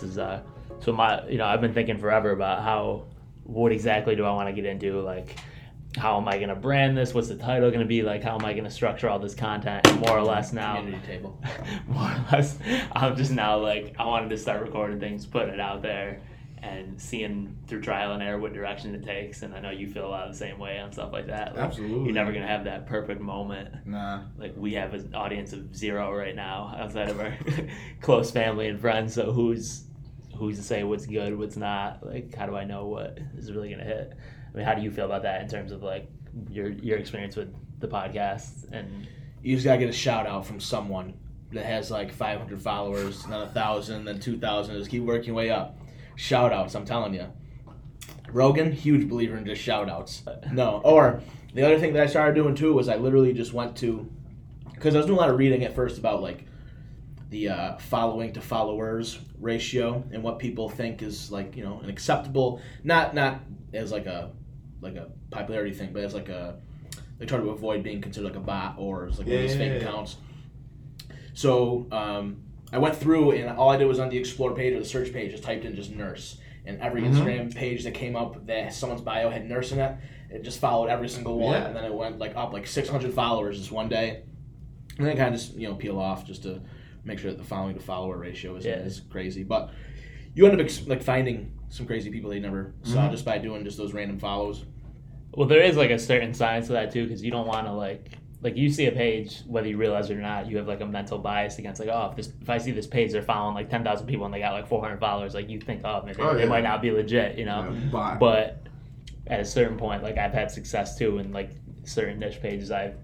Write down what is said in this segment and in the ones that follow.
this is uh so my you know I've been thinking forever about how what exactly do I want to get into like how am I going to brand this? What's the title going to be? Like, how am I going to structure all this content? And more or less now, Community table. more or less, I'm just now like, I wanted to start recording things, putting it out there, and seeing through trial and error what direction it takes. And I know you feel a lot of the same way on stuff like that. Like, Absolutely. You're never going to have that perfect moment. Nah. Like, we have an audience of zero right now outside of our close family and friends. So, who's who's to say what's good, what's not? Like, how do I know what is really going to hit? I mean, how do you feel about that in terms of like your your experience with the podcast and You just gotta get a shout out from someone that has like 500 followers, then a thousand, then 2,000. Just keep working way up. Shout outs, I'm telling you. Rogan, huge believer in just shout outs. No. Or the other thing that I started doing too was I literally just went to, because I was doing a lot of reading at first about like the uh, following to followers ratio and what people think is like you know an acceptable not not as like a like a popularity thing but as like a they try to avoid being considered like a bot or as like one of these Yeah, fake yeah, yeah. accounts so um, I went through and all I did was on the explore page or the search page just typed in just nurse and every Mhm. Instagram page that came up that someone's bio had nurse in it it just followed every single one Yeah. and then it went like up like 600 followers this one day and then kind of just you know peel off just to make sure that the following to follower ratio isn't Yeah. as crazy. But you end up ex- like finding some crazy people they never saw Mhm. just by doing just those random follows. well there is like a certain science to that too because you don't want to like like you see a page whether you realize it or not you have like a mental bias against like oh if this if I see this page they're following like 10,000 people and they got like 400 followers like you think oh maybe Oh, they yeah. might not be legit you know Yeah, but at a certain point like I've had success too in like certain niche pages I've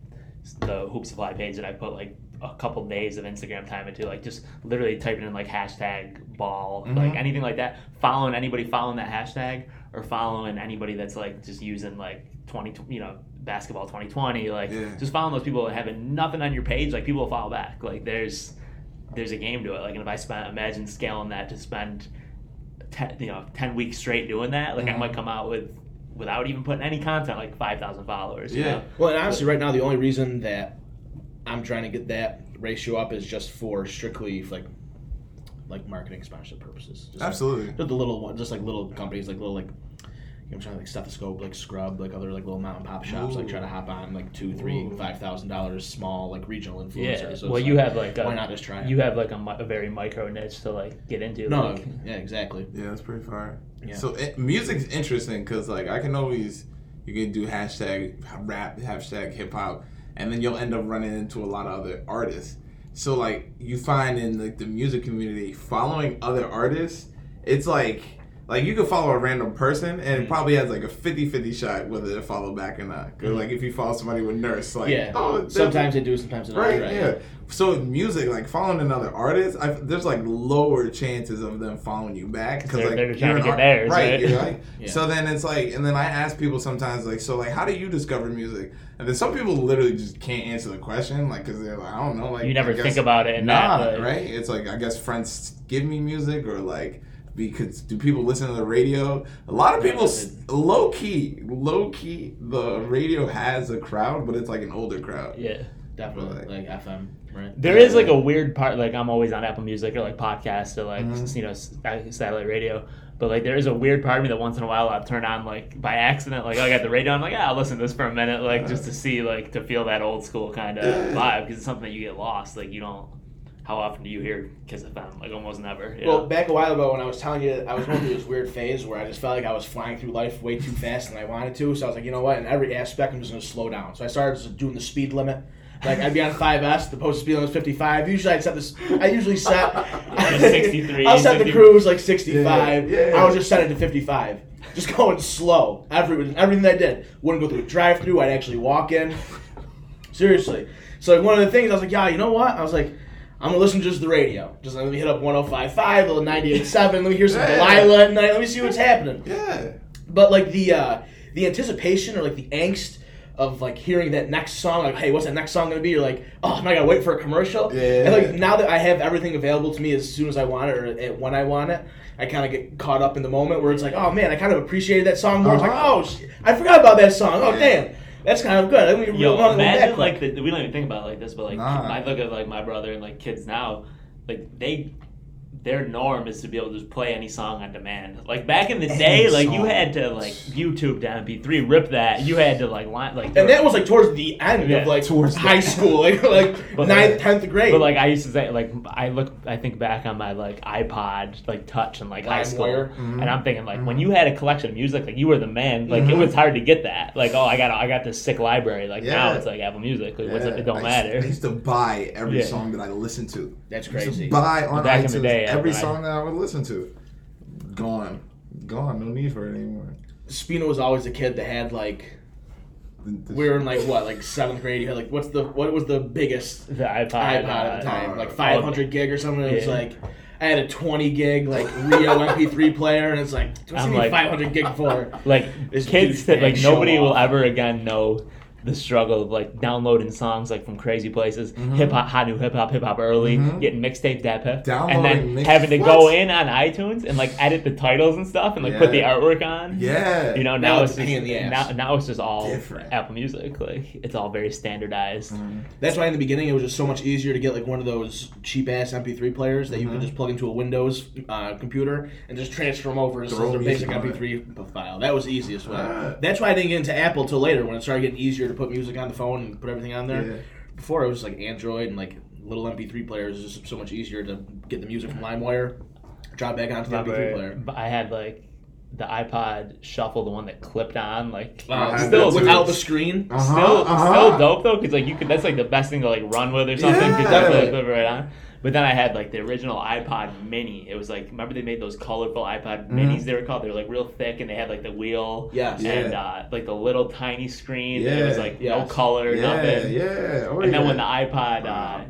the hoop supply page that I put like a couple days of Instagram time into like just literally typing in like hashtag ball Mhm. like anything like that following anybody following that hashtag or following anybody that's like just using like 20 you know basketball 2020 like Yeah. just following those people that having nothing on your page like people will follow back like there's there's a game to it like and if I spent imagine scaling that to spend 10, you know 10 weeks straight doing that like I Mhm. might come out with without even putting any content like 5,000 followers you Yeah. know? Well, and honestly, right now the only reason that I'm trying to get that ratio up is just for strictly like like marketing sponsorship purposes. Just like- Absolutely. just the little one, just like little companies, like little like. I'm trying to like stethoscope, like scrub, like other like little mom and pop shops, like Ooh. try to hop on like two, three, Ooh. five thousand dollars, small like regional influencers. yeah So well it's you like, have like a, why not just try it? you have like a, a very micro niche to like get into no, like, yeah, exactly. Yeah, that's pretty far. Yeah. So it, music's interesting because like I can always you can do hashtag rap, hashtag hip hop, and then you'll end up running into a lot of other artists. So like you find in like the music community, following other artists, it's like like you could follow a random person and it Mhm. probably has like a 50-50 shot whether to follow back or not. 'Cause, Mhm. like if you follow somebody with nurse, like yeah. oh sometimes they do, sometimes they don't. Right, Right, yeah. So in music, like following another artist, I, there's like lower chances of them following you back because like they're trying you're to an get art- theirs, right? you're right. Yeah. So then it's like, and then I ask people sometimes like, so like, how do you discover music? And then some people literally just can't answer the question, like, because they're like, I don't know, like you never guess- think about it in nah, that but- right? It's like I guess friends give me music or like. Because do people listen to the radio? A lot of people, low key, low key, the radio has a crowd, but it's like an older crowd. yeah definitely like FM, right? There is like a weird part. Like I'm always on Apple Music or like podcasts or like Mhm. you know uh, satellite radio. But like there is a weird part of me that once in a while I'll turn on like by accident. Like oh, I got the radio. I'm like yeah, I'll listen to this for a minute, like just to see like to feel that old school kind of vibe because it's something that you get lost. Like you don't. How often do you hear Kiss FM? Like almost never. you Well, know? back a while ago when I was telling you, I was going through this weird phase where I just felt like I was flying through life way too fast than I wanted to. So I was like, you know what? In every aspect, I'm just going to slow down. So I started just doing the speed limit. Like I'd be on 5S, the posted speed limit was 55. Usually I'd set this. I usually set 63, I'll set the 60. cruise like 65. Yeah, yeah. I would just set it to 55. Just going slow. Every everything I did wouldn't go through a drive-through. I'd actually walk in. Seriously. So like, one of the things I was like, yeah, you know what? I was like, I'm gonna listen to just the radio. Just let me hit up 105.5, a little 98.7. Let me hear some Yeah. Delilah at night. Let me see what's happening. Yeah. But like the uh, the anticipation or like the angst of like hearing that next song, like, hey, what's that next song gonna be? You're like, oh, I'm I gotta wait for a commercial? Yeah. And like now that I have everything available to me as soon as I want it or at- when I want it, I kind of get caught up in the moment where it's like, oh man, I kind of appreciated that song more. It's like, Uh-huh. oh, sh- I forgot about that song. Oh Yeah. damn, that's kind of good. Let me Yo, run- run imagine back like quick. the, we don't even think about it like this, but like Nah. I look at like my brother and like kids now, like they their norm is to be able to just play any song on demand. Like back in the Any day, like you had to like YouTube to MP3, rip that. You had to like line like. And that was like towards the end Yeah, of like towards the high end. school, like like But- ninth, tenth grade. But like I used to say, like I look, I think back on my like iPod, like Touch, and like high school, Mm-hmm. and I'm thinking like when you had a collection of music, like you were the man. Like it was hard to get that. Like oh, I got I got this sick library. Like now it's like Apple Music. Like what's it, Yeah. it don't I matter. Used, I used to buy every Yeah. song that I listened to. That's I used crazy. to buy on Back in the day, yeah, every when I- song that I would listen to. Gone, gone. No need for it anymore. Spino was always a kid that had like The- the- we were in like what like seventh grade. You had like what's the what was the biggest the iPod, iPod at the time? uh, Like 500 gig or something. It was Yeah. like I had a 20 gig like Rio MP3 player, and it's like what's I'm you need like- 500 gig for? like This kids that like show nobody will ever again know the struggle of like downloading songs like from crazy places, hip hop, hot new hip hop, hip hop early, Mhm. getting mixtape that and then mix- having to what? go in on iTunes and like edit the titles and stuff and like put the artwork on. yeah, You know, That now was it's just in the now, now it's just all Different. Apple Music. Like it's all very standardized. That's why in the beginning it was just so much easier to get like one of those cheap ass MP3 players that you Mm-hmm. could just plug into a Windows uh, computer and just transfer them over as Throw their basic. MP3 file. That was the easiest way. Ah. That's why I didn't get into Apple till later when it started getting easier to put music on the phone and put everything on there. Yeah. Before it was like Android and like little MP3 players. It was just so much easier to get the music from LimeWire, drop back onto the MP3 player. But I had like the iPod Shuffle, the one that clipped on, like Uh, still without the screen. Uh-huh, still uh-huh. still dope though because like you could that's like the best thing to like run with or something. 'cause Yeah. that's like clip it right on. But then I had like the original iPod Mini. It was like remember they made those colorful iPod Mm-hmm. Minis. They were called. They were like real thick and they had like the wheel. Yes. And uh, like the little tiny screen. Yeah. It was like no color, yeah, nothing. yeah. Oh, And then yeah. when the iPod, uh,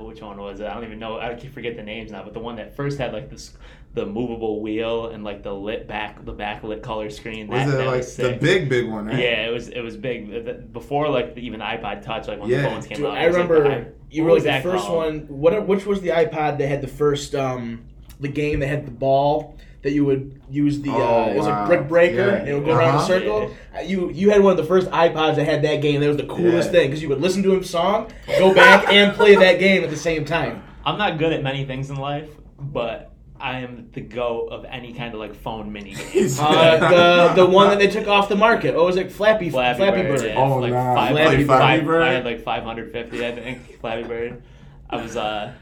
which one was it? I don't even know. I can forget the names now. But the one that first had like this, the movable wheel and like the lit back, the backlit color screen. was that, it that like was the big, big one, right? Yeah, it was it was big The- the- before like even the iPod Touch, like when Yeah. the phones came Dude, out. I it was, like, remember the i- you were like the first called? one. What? Which was the iPod that had the first um the game that had the ball that you would use the uh, Oh, it was wow. like brick breaker Yeah. and it would go around in a Uh-huh. circle. Uh, You you had one of the first iPods that had that game. That was the coolest Yeah. thing because you would listen to him song, go back and play that game at the same time. I'm not good at many things in life, but I am the go of any kind of like phone mini game. Uh, the the one that they took off the market. Oh, it was like Flappy Flappy, Flappy, Bird. Bird. Oh, like nah. five, You played five- Flappy Bird? I had like 550, I think. Flappy Bird. I was uh,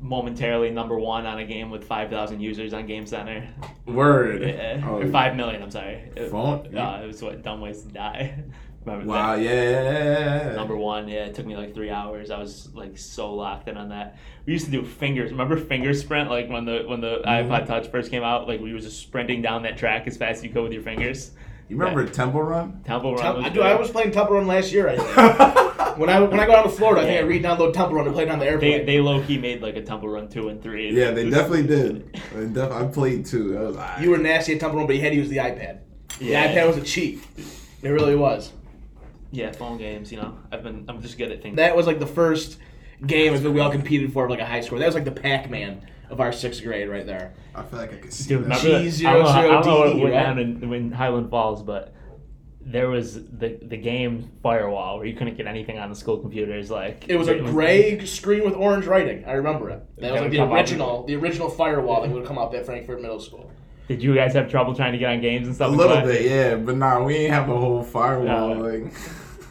momentarily number one on a game with 5,000 users on Game Center. Word. Yeah. Oh, or 5 million, I'm sorry. It, Phone? uh, it was what dumb ways to die. Remember Wow. that? Yeah. Number one, yeah, it took me like three hours. I was like so locked in on that. We used to do fingers. Remember finger sprint? Like when the when the Mm-hmm. iPod Touch first came out, like we were just sprinting down that track as fast as you could with your fingers. You remember Temple Run? Temple Run Tem- was I, good. dude, I was playing Temple Run last year. I think. when I when I go down to Florida, I think I Yeah. re-download Temple Run and play it on the airplane. they low key made like a Temple Run two and three. Yeah, they was- definitely did. They def- I played two. That was alright. you were nasty at Temple Run, but you had to use the iPad. Yeah. The iPad was a cheat. It really was. Yeah, phone games. You know, I've been I'm just good at things. That was like the first game that we all competed for, like a high score. That was like the Pac-Man of our sixth grade, right there. I feel like I could see Dude, that. remember G that? I don't know, I don't know what went down in, in Highland Falls, but there was the the game Firewall where you couldn't get anything on the school computers. Like It was a gray screen with orange writing. I remember it. That That was like the original, the original firewall that would come out at Frankfort Middle School. Did you guys have trouble trying to get on games and stuff? A little bit, yeah, but nah, we ain't have a whole firewall. No. Like,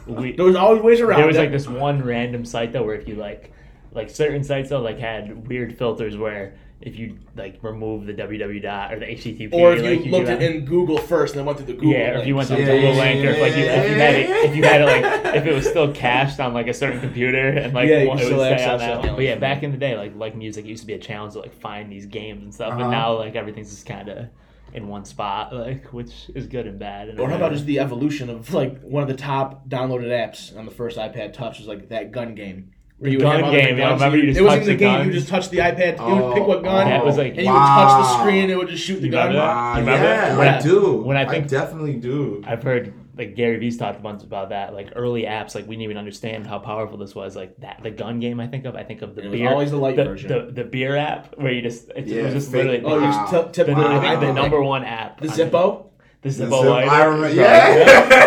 We, There was always ways around there was it. like this one random site though where if you like like certain sites though like had weird filters where if you like remove the www dot or the http or if you like, looked at in Google first and then went to the Google. yeah, or if you went to link. the Yeah, Google yeah, link, or if like you, if you had it, if you had it like if it was still cached on like a certain computer and like Yeah, what it would on that one. But yeah, back in the day, like like music used to be a challenge to like find these games and stuff, Uh-huh. and now like everything's just kind of in one spot, like which is good and bad. in a Or how about just the evolution of like one of the top downloaded apps on the first iPad Touch was like that gun game. Where The would gun have all game, yeah, guns. remember you just it wasn't touch the the game. You just touch the iPad. you would pick what gun, Yeah, it was like- and you would touch the screen. and It would just shoot the You gun. remember that? ah, You remember yeah, when I I- do. when I I think- definitely do. I've heard like Gary Vee's talked a bunch about that. Like early apps, like we didn't even understand how powerful this was. Like that, the gun game. I think of. I think of the It was beer. always the light the, version. The, the beer app where you just it Yeah, was just fake- literally Oh, you Wow. just t- tip the, the, I think the number one app. The on- Zippo. The The Zippo I remember. Yeah.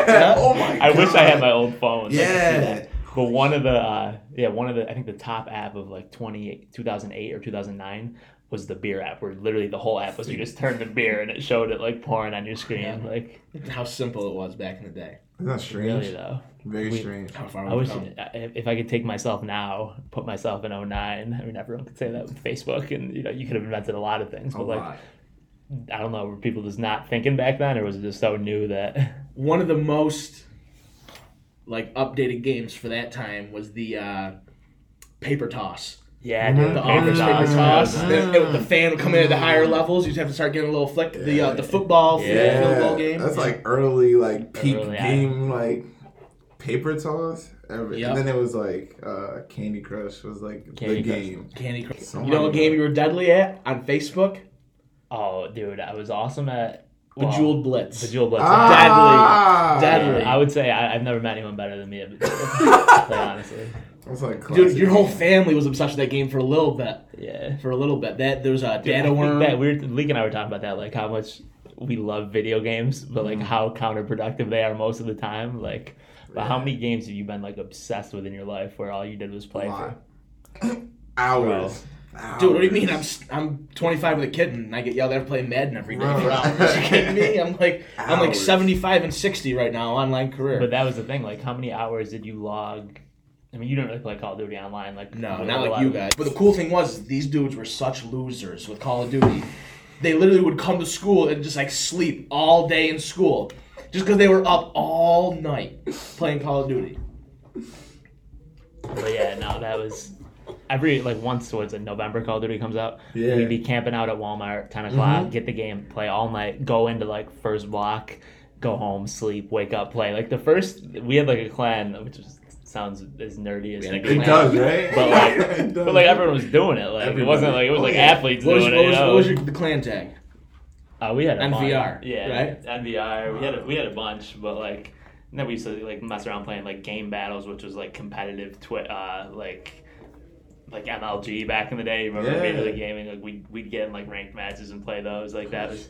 Yeah. oh my. I wish I had my old phone. so I could see Yeah. But one of the uh, yeah one of the I think the top app of like 20, 2008 or two thousand nine was the beer app, where literally the whole app was you just turned the beer and it showed it like pouring on your screen. Yeah. Like How simple it was back in the day. Isn't that strange? really though. Very We- strange. How far I wish come. if if I could take myself now, put myself in 09. I mean, everyone could say that with Facebook, and you know, you could have invented a lot of things. A But like, lot. I don't know, were people just not thinking back then, or was it just so new that? One of the most like updated games for that time was the uh, paper toss. Yeah, Mhm. dude, The paper office toss. paper toss. was- The, it- the fan would come in at the higher levels. You'd have to start getting a little flick. The uh, the football Yeah. field goal game. That's like early, like peak Early, game, like paper toss. Every, Yep. And then it was like uh, Candy Crush was like Candy the Crush. game. Candy Crush. So You know what game you were deadly at on Facebook? Oh, dude, I was awesome at well, Bejeweled Blitz. Bejeweled Blitz. Ah, Deadly. Yeah, I would say I, I've never met anyone better than me at Bejeweled. honestly, That's like Dude, your whole family was obsessed with that game for a little bit. yeah. For a little bit. That there was a Dude, data worm. That, we were, Leek and I were talking about that, like how much we love video games, but Mm. like how counterproductive they are most of the time. Like, but how many games have you been like obsessed with in your life where all you did was play A for? lot. Hours. Dude, what do you mean? I'm I'm 25 with a kid and I get yelled at for playing Madden every day Bro. for hours. you kidding me? I'm like I'm like 75 and 60 right now online career. But that was the thing. Like, how many hours did you log? I mean, you didn't really play Call of Duty online, like no, not like you guys. But the cool thing was these dudes were such losers with Call of Duty. They literally would come to school and just like sleep all day in school, just because they were up all night playing Call of Duty. But yeah, no, that was every like once towards in November Call of Duty comes out. Yeah. We'd be camping out at Walmart, ten o'clock, Mhm. get the game, play all night, go into like first block, go home, sleep, wake up, play. Like the first we had like a clan, which was, sounds as nerdy as Yeah, like, it a It does, right? But like, does. but like everyone was doing it. Like it wasn't like it was Oh, like yeah. athletes What was, doing what it. was, know? what was your, the clan tag? Uh, we had a NVR, bunch. yeah, right? NVR. We had a, we had a bunch, but like and then we used to like mess around playing like game battles, which was like competitive twi- uh like like MLG back in the day. Remember Yeah. being like gaming? Like we we'd get in like ranked matches and play those. Like that was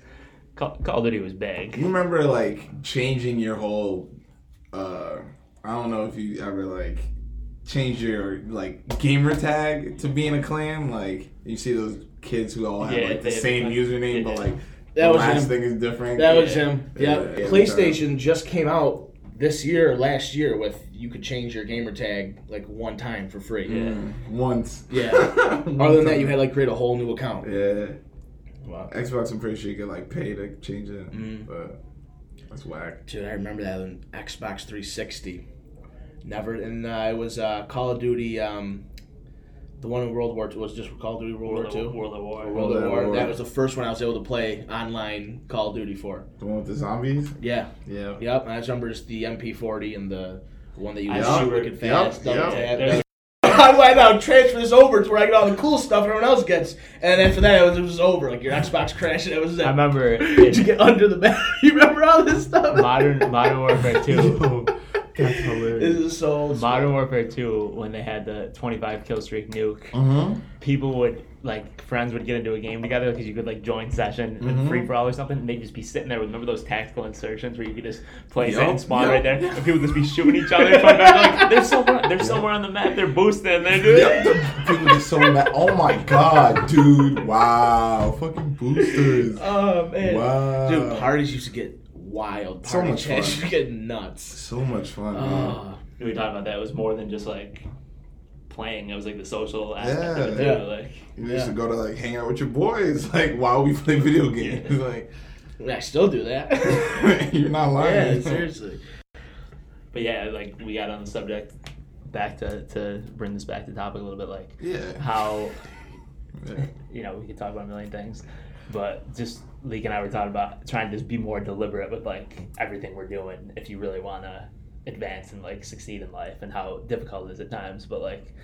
Call, Call of Duty was big. You remember like changing your whole uh I don't know if you ever like change your like gamer tag to be in a clan. Like you see those kids who all have Yeah, like the they- same username, but like That the was last him. thing is different. That was Yeah. him. Yeah. Yep. Yeah. PlayStation just came out this year or last year with you could change your gamer tag like one time for free. Mm, once. Yeah. One Other than that, you had like create a whole new account. Yeah. Wow. Xbox I'm pretty sure you could like pay to change it. Mm. But that's whack. Dude, I remember that on Xbox 360. Never, and uh, it was uh, Call of Duty. Um, the one in World War II was just Call of Duty World, World, War of, II. World of War. World World of War. War. That was the first one I was able to play online Call of Duty for. The one with the zombies? Yeah. Yeah. Yep. And I just remember just the MP40 and the one that you I could shoot wicked Yep, fast. double yep. tap. There's- How do I now transfer this over to where I get all the cool stuff everyone else gets? And then after that, it was, it was over. Like your Xbox crashed, and it was it. I remember Did you get under the bed. you remember all this stuff? Modern Modern Warfare Two. That's hilarious. This is so old. Modern Warfare 2, when they had the 25 kill streak nuke, Mm-hmm. people would like friends would get into a game together because you could like join session and Mhm. free for all or something, and they'd just be sitting there. Remember those tactical insertions where you could just place it Yup, and spawn yup. right there, and people would just be shooting each other. Back, like, they're somewhere, they're somewhere on the map. They're boosting. They're doing. Yep, the people just so mad. Oh my god, dude! Wow, fucking boosters. Oh man, Wow. dude, parties used to get wild. So Party much chats fun. used to get nuts. So much fun. Uh, man. Oh, We talked about that. It was more than just like playing. It was like the social aspect of it Yeah. Like You used to go to like hang out with your boys, like while we play video games. Like I still do that. you're not lying. yeah, seriously. But yeah, like we got on the subject back to to bring this back to topic a little bit, like Yeah. how Yeah. you know we could talk about a million things, but just Leek and I were talking about trying to just be more deliberate with like everything we're doing if you really want to advance and like succeed in life and how difficult it is at times, but like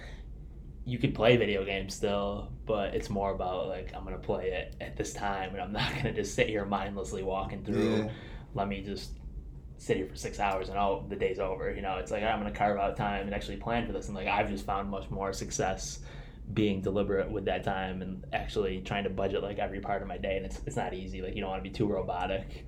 you could play video games still, but it's more about like I'm gonna play it at this time and I'm not gonna just sit here mindlessly walking through. Yeah. Let me just sit here for six hours and oh the day's over. You know, it's like I'm gonna carve out time and actually plan for this. And like I've just found much more success being deliberate with that time and actually trying to budget like every part of my day. And it's it's not easy. Like you don't want to be too robotic,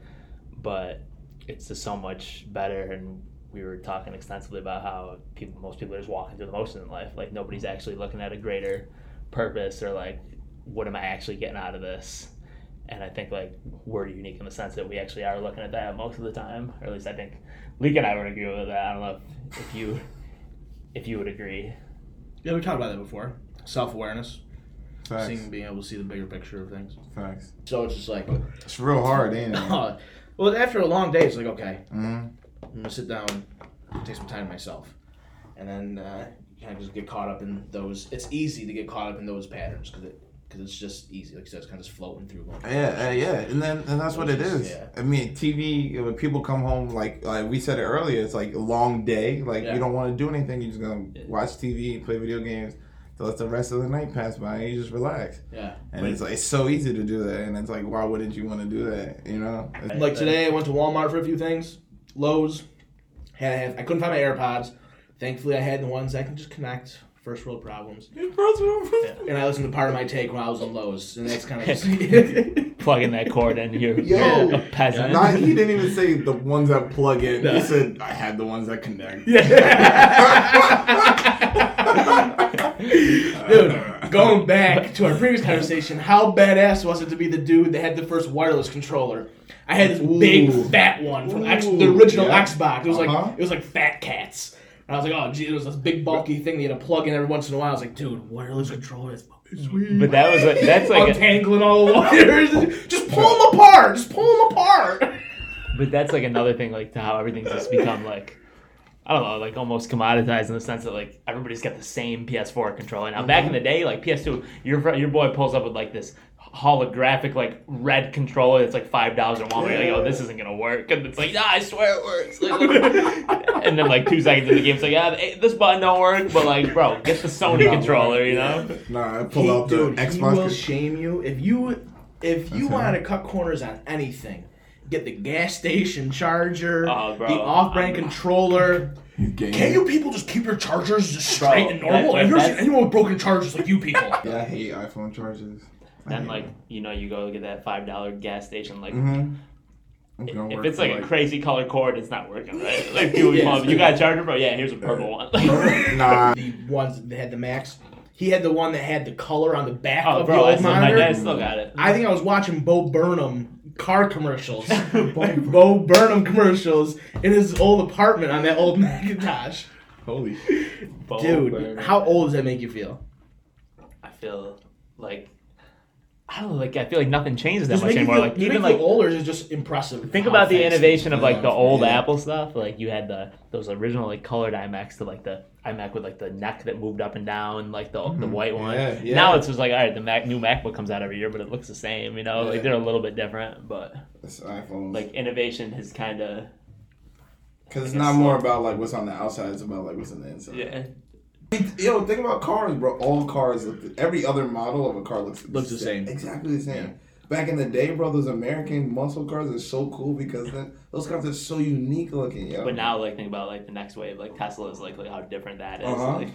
but it's just so much better. And we were talking extensively about how people, most people are just walking through the motions in life. Like nobody's actually looking at a greater purpose or like what am I actually getting out of this? And I think like we're unique in the sense that we actually are looking at that most of the time, or at least I think Leek and I would agree with that. I don't know if, if you if you would agree. Yeah, we talked about that before. Self awareness, seeing being able to see the bigger picture of things. Facts. So it's just like, It's real hard, ain't it? well, after a long day, it's like, okay, hmm I'm gonna sit down, take some time to myself, and then uh, kind of just get caught up in those. It's easy to get caught up in those patterns because it because it's just easy. Like you said, it's kind of just floating through. Yeah, uh, yeah, and then and that's what it is. Yeah. I mean, TV. When people come home, like like we said it earlier, it's like a long day. Like Yeah. you don't want to do anything. You're just gonna watch TV, play video games, to let the rest of the night pass by, and you just relax. Yeah. And it's like it's so easy to do that, and it's like why wouldn't you want to do that? You know? Like today, I went to Walmart for a few things. Lowe's. Had, had I couldn't find my AirPods. Thankfully, I had the ones that can just connect. First world problems. And I listened to part of my take when I was on Lowe's, and that's kind of just. Plugging that cord in, you're Yo. a peasant. Not, he didn't even say the ones that plug in. He said I had the ones that connect. Dude, going back to our previous conversation, how badass was it to be the dude that had the first wireless controller? I had this big fat one from X, the original yeah. Xbox. It was Uh-huh. like it was like Fat Cats. And I was like, oh gee, it was this big bulky thing that you had to plug in every once in a while. I was like, dude, wireless controller is fucking sweet. But that was a, that's like a, untangling all the wires. Just pull them apart. Just pull them apart. but that's like another thing like to how everything's just become like I don't know, like almost commoditized in the sense that like everybody's got the same PS4 controller. Now back in mm-hmm. the day, like PS2, your your boy pulls up with like this holographic like red controller that's like five dollars at Walmart. You're like, oh, this isn't gonna work, and it's like, yeah, I swear it works. and then like two seconds in the game, it's like, yeah, eh, this button don't work, but like, bro, get the Sony controller, you know? Nah, I pull He- out the dude, he Xbox. will shame you if you if you Okay. want to cut corners on anything. Get the gas station charger, Oh, bro, the off-brand I'm- controller. Game. Can't you people just keep your chargers just straight and normal? that- I've never seen anyone with broken chargers like you people. Yeah, I hate iPhone chargers. Then like, you know, you go get that five dollar gas station, like. Mm-hmm. If it's like, a crazy color cord, it's not working, right? Like people, Yeah. call you got a charger, bro? Yeah, here's a purple one. nah, the ones that had the Max, he had the one that had the color on the back oh, of bro, the I old still, my monitor. dad still got it. I think I was watching Bo Burnham car commercials, Bo Burnham commercials in his old apartment on that old Macintosh. holy. Bo Dude, Burnham. how old does that make you feel? I feel like I don't know, like I feel like nothing changes that it much make you anymore. feel, Like even make like older is just impressive? think about the innovation of like the old yeah. Apple stuff. Like you had the those original like colored iMacs to like the iMac with like the neck that moved up and down, like the the mm-hmm. white one. Yeah, yeah. Now it's just like all right, the Mac new MacBook comes out every year, but it looks the same. You know, Yeah. like they're a little bit different, but It's iPhones. like innovation has kind of because it's not more about like what's on the outside; it's about like what's on the inside. yeah. Yo, think about cars, bro. All cars look. Every other model of a car looks Looks the same. Exactly the same. Yeah. Back in the day, bro, those American muscle cars are so cool because then those cars are so unique looking. Yo. But now, like, think about like the next wave, like Tesla is like, like how different that is. Uh-huh. Like,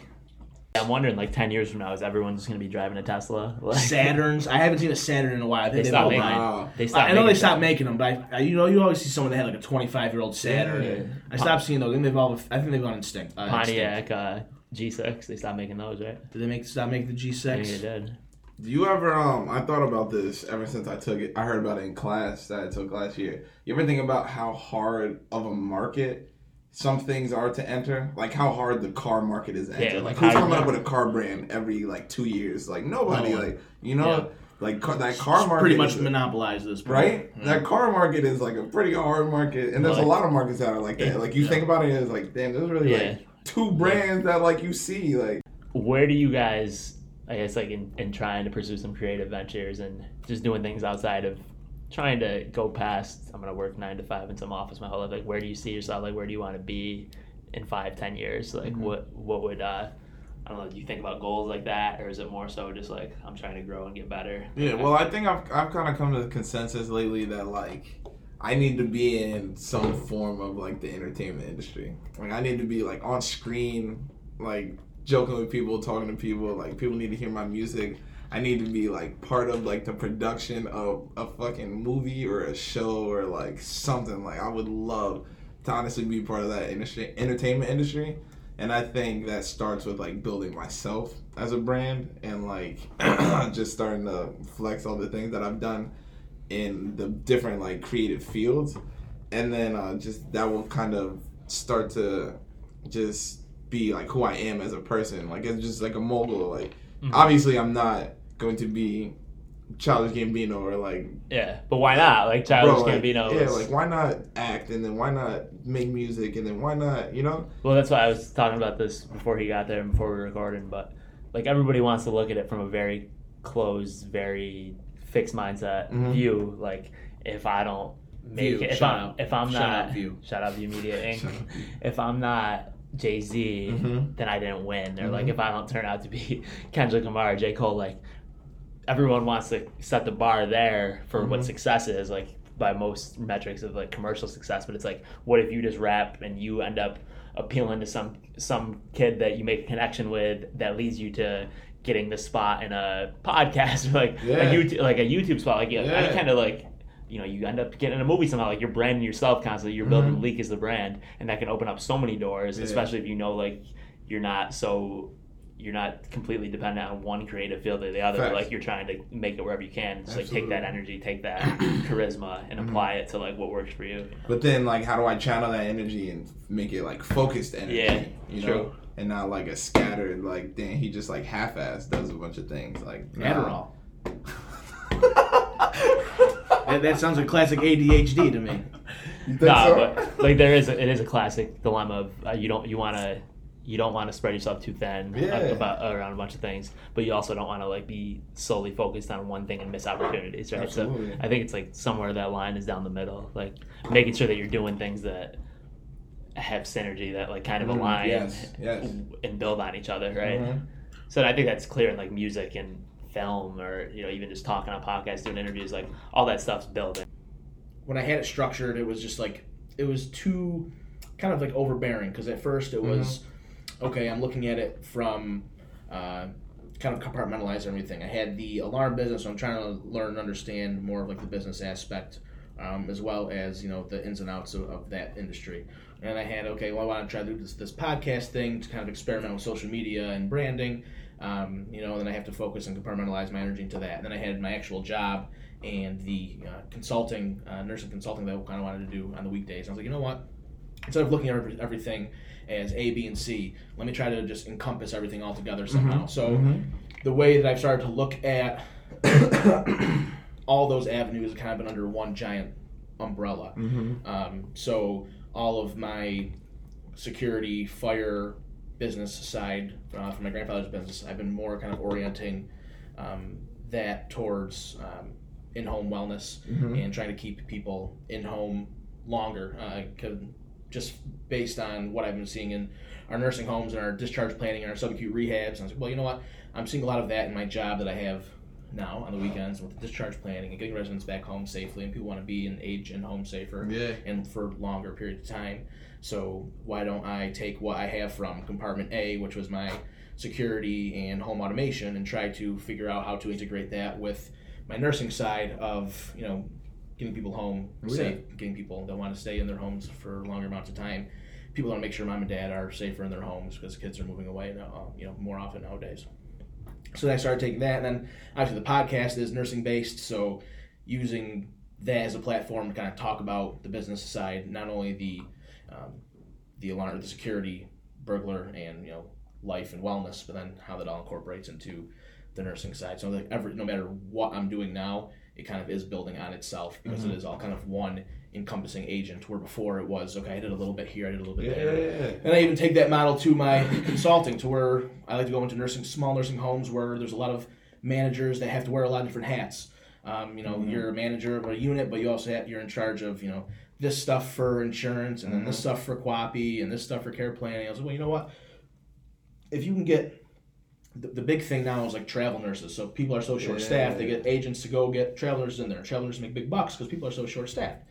I'm wondering, like, ten years from now, is everyone just gonna be driving a Tesla? Like, Saturns. I haven't seen a Saturn in a while. They they've stopped making. died. Wow. They stopped. I know they making stopped making them, but I, I- you know you always see someone that had like a 25 year old Saturn. Yeah. I stopped seeing those. I think they've all. I think they've gone extinct. Uh, extinct. Pontiac uh, G6. They stopped making those, right? Did they make stop making the I think they G6? did. Do you ever um I thought about this ever since I took it. I heard about it in class that I took last year. You ever think about how hard of a market some things are to enter? Like how hard the car market is to enter. Yeah, like like who's how- coming up with a car brand every like two years? Like nobody. No like you know Yeah. like car, that car It's market pretty much is- monopolized this, point. Right? Yeah. That car market is like a pretty hard market, and there's a lot of markets that are like that. Yeah. Like you Yeah. think about it, it's like, damn, there's really Yeah. like two brands that like you see, like Where do you guys, I guess, like in, in trying to pursue some creative ventures and just doing things outside of trying to go past, I'm gonna work nine to five in some office my whole life. Like, where do you see yourself? Like, where do you want to be in five, ten years? Like, Mm-hmm. what what would uh, I don't know. Do you think about goals like that, or is it more so just like I'm trying to grow and get better? Yeah, well, I think I've I've kind of come to the consensus lately that like I need to be in some form of like the entertainment industry. Like I need to be like on screen, like joking with people, talking to people. Like people need to hear my music. I need to be like part of like the production of a fucking movie or a show or like something. Like I would love to honestly be part of that industry, entertainment industry. And I think that starts with like building myself as a brand and like just starting to flex all the things that I've done in the different like creative fields, and then uh, just that will kind of start to just be like who I am as a person. Like it's just like a mogul. Like Mhm. obviously I'm not going to be Childish Gambino or like Yeah, but why not? Like Childish bro, like, Gambino. Yeah, like why not act and then why not make music and then why not you know? Well, that's why I was talking about this before he got there and before we were recording. But like everybody wants to look at it from a very closed, very fixed mindset Mhm. view. Like if I don't make View, it, if I'm out. if I'm Shout not out View. shout out View Media Inc. Shout out View. if I'm not Jay Z, Mhm. then I didn't win. Or like Mhm. if I don't turn out to be Kendrick Lamar, J Cole, like everyone wants to set the bar there for what Mhm. success is. Like by most metrics of like commercial success, but it's like what if you just rap and you end up appealing to some some kid that you make a connection with that leads you to getting the spot in a podcast like Yeah. a YouTube, like a YouTube spot like yeah. Yeah. kind of like you know you end up getting a movie somehow like you're branding yourself constantly you're building Mhm. Leek as the brand and that can open up so many doors Yeah. especially if you know like you're not so you're not completely dependent on one creative field or the other Facts. like you're trying to make it wherever you can just like take that energy take that charisma and Mhm. apply it to like what works for you But then, like, how do I channel that energy and make it like focused energy? Yeah, you know, true. And not like a scattered. Like, then he just like half ass does a bunch of things. Like nah. Adderall. That, that sounds like classic ADHD to me. You Nah, so? but like there is a, it is a classic dilemma of uh, you don't you want to you don't want to spread yourself too thin Yeah. about around a bunch of things, but you also don't want to like be solely focused on one thing and miss opportunities, right? Absolutely. So I think it's like somewhere that line is down the middle, like making sure that you're doing things that have synergy that like kind of Mm, align yes, yes. and build on each other, right? Mhm. So I think that's clear in like music and film, or you know even just talking on podcasts, doing interviews, like all that stuff's building. when I had it structured, it was just like it was too kind of like overbearing because at first it was okay. I'm looking at it from uh, kind of compartmentalize everything. I had the alarm business, so I'm trying to learn and understand more of like the business aspect. Um, as well as you know the ins and outs of, of that industry, and I had okay, well I want to try to do this this podcast thing to kind of experiment with social media and branding, um, you know, and then I have to focus and compartmentalize my energy into that. And then I had my actual job and the uh, consulting, uh, nursing consulting that I kind of wanted to do on the weekdays. I was like, you know what? Instead of looking at every, everything as A, B, and C, let me try to just encompass everything all together somehow. So Mhm. the way that I've started to look at all those avenues have kind of been under one giant umbrella. Mhm. Um, so all of my security, fire, business side uh, from my grandfather's business, I've been more kind of orienting um, that towards um, in-home wellness Mhm. and trying to keep people in home longer. Uh, just based on what I've been seeing in our nursing homes and our discharge planning and our subacute rehabs, and I was like, well, you know what? I'm seeing a lot of that in my job that I have now on the weekends with the discharge planning and getting residents back home safely, and people want to be in age and home safer Yeah. and for longer periods of time. So why don't I take what I have from compartment A, which was my security and home automation, and try to figure out how to integrate that with my nursing side of you know getting people home Oh, safe, getting people that want to stay in their homes for longer amounts of time. People want to make sure mom and dad are safer in their homes because kids are moving away now, you know, more often nowadays. So then I started taking that, and then obviously the podcast is nursing based, so using that as a platform to kind of talk about the business side, not only the um, the alarm, the security, burglar, and you know life and wellness, but then how that all incorporates into the nursing side. So like every no matter what I'm doing now, it kind of is building on itself because it is all kind of one encompassing agent. Where before it was okay, I did a little bit here, I did a little bit Yeah, there. yeah, yeah. And I even take that model to my consulting, to where I like to go into nursing, small nursing homes where there's a lot of managers that have to wear a lot of different hats. Um, you know, Mhm. you're a manager of a unit, but you also have, you're in charge of you know this stuff for insurance, and then this Mhm. stuff for QAPI, and this stuff for care planning. I was like, well, you know what? If you can get the, the big thing now is like travel nurses. So people are so short staffed, they Yeah. get agents to go get travel nurses in there. Travel nurses make big bucks because people are so short staffed.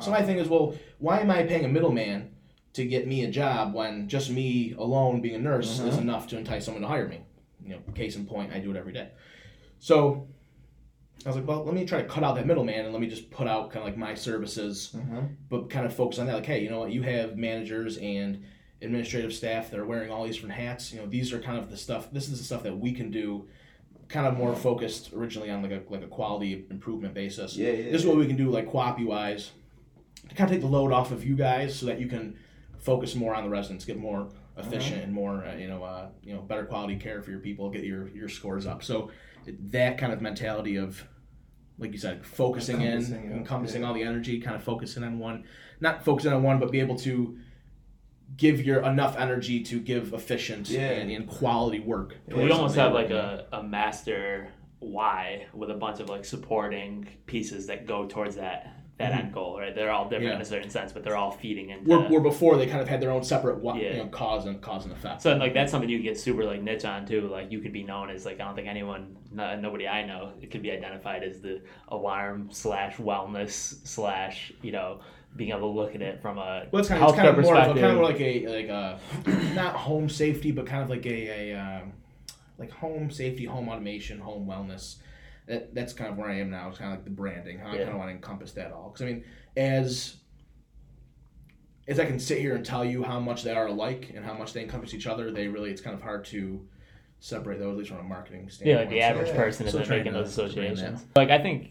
So my thing is, well, why am I paying a middleman to get me a job when just me alone being a nurse is Mhm. enough to entice someone to hire me? You know, case in point, I do it every day. So I was like, well, let me try to cut out that middleman and let me just put out kind of like my services, mhm. but kind of focus on that. Like, hey, you know what? You have managers and administrative staff that are wearing all these different hats. You know, these are kind of the stuff. This is the stuff that we can do, kind of more focused originally on like a like a quality improvement basis. Yeah, yeah, This is what we can do, like quality wise, to kind of take the load off of you guys, so that you can focus more on the residents, get more efficient and more uh, you know uh, you know better quality care for your people, get your your scores up. So that kind of mentality of like you said, focusing Encompassing, in, yeah. encompassing Yeah. all the energy, kind of focusing on one, not focusing on one, but be able to give your enough energy to give efficient Yeah. and, and quality work. we almost have like a, a master why with a bunch of like supporting pieces that go towards that that end goal, right? They're all different Mm-hmm. Yeah. in a certain sense, but they're all feeding into. where, where before they kind of had their own separate what, Yeah. you know, cause and cause and effect. So like that's something you get super like niche on too. Like you could be known as like I don't think anyone, no, nobody I know, it could be identified as the alarm slash wellness slash you know being able to look at it from a Well, it's kind of, it's healthcare kind of more of a, kind of more like a like a not home safety, but kind of like a, a um, like home safety, home automation, home wellness. That, that's kind of where I am now. It's kind of like the branding. How I kind of want to encompass that all. Because I mean, as as I can sit here and tell you how much they are alike and how much they encompass each other, they really it's kind of hard to separate those at least from a marketing standpoint. yeah, like the average Yeah. person Still isn't trying making to those associations. Like I think,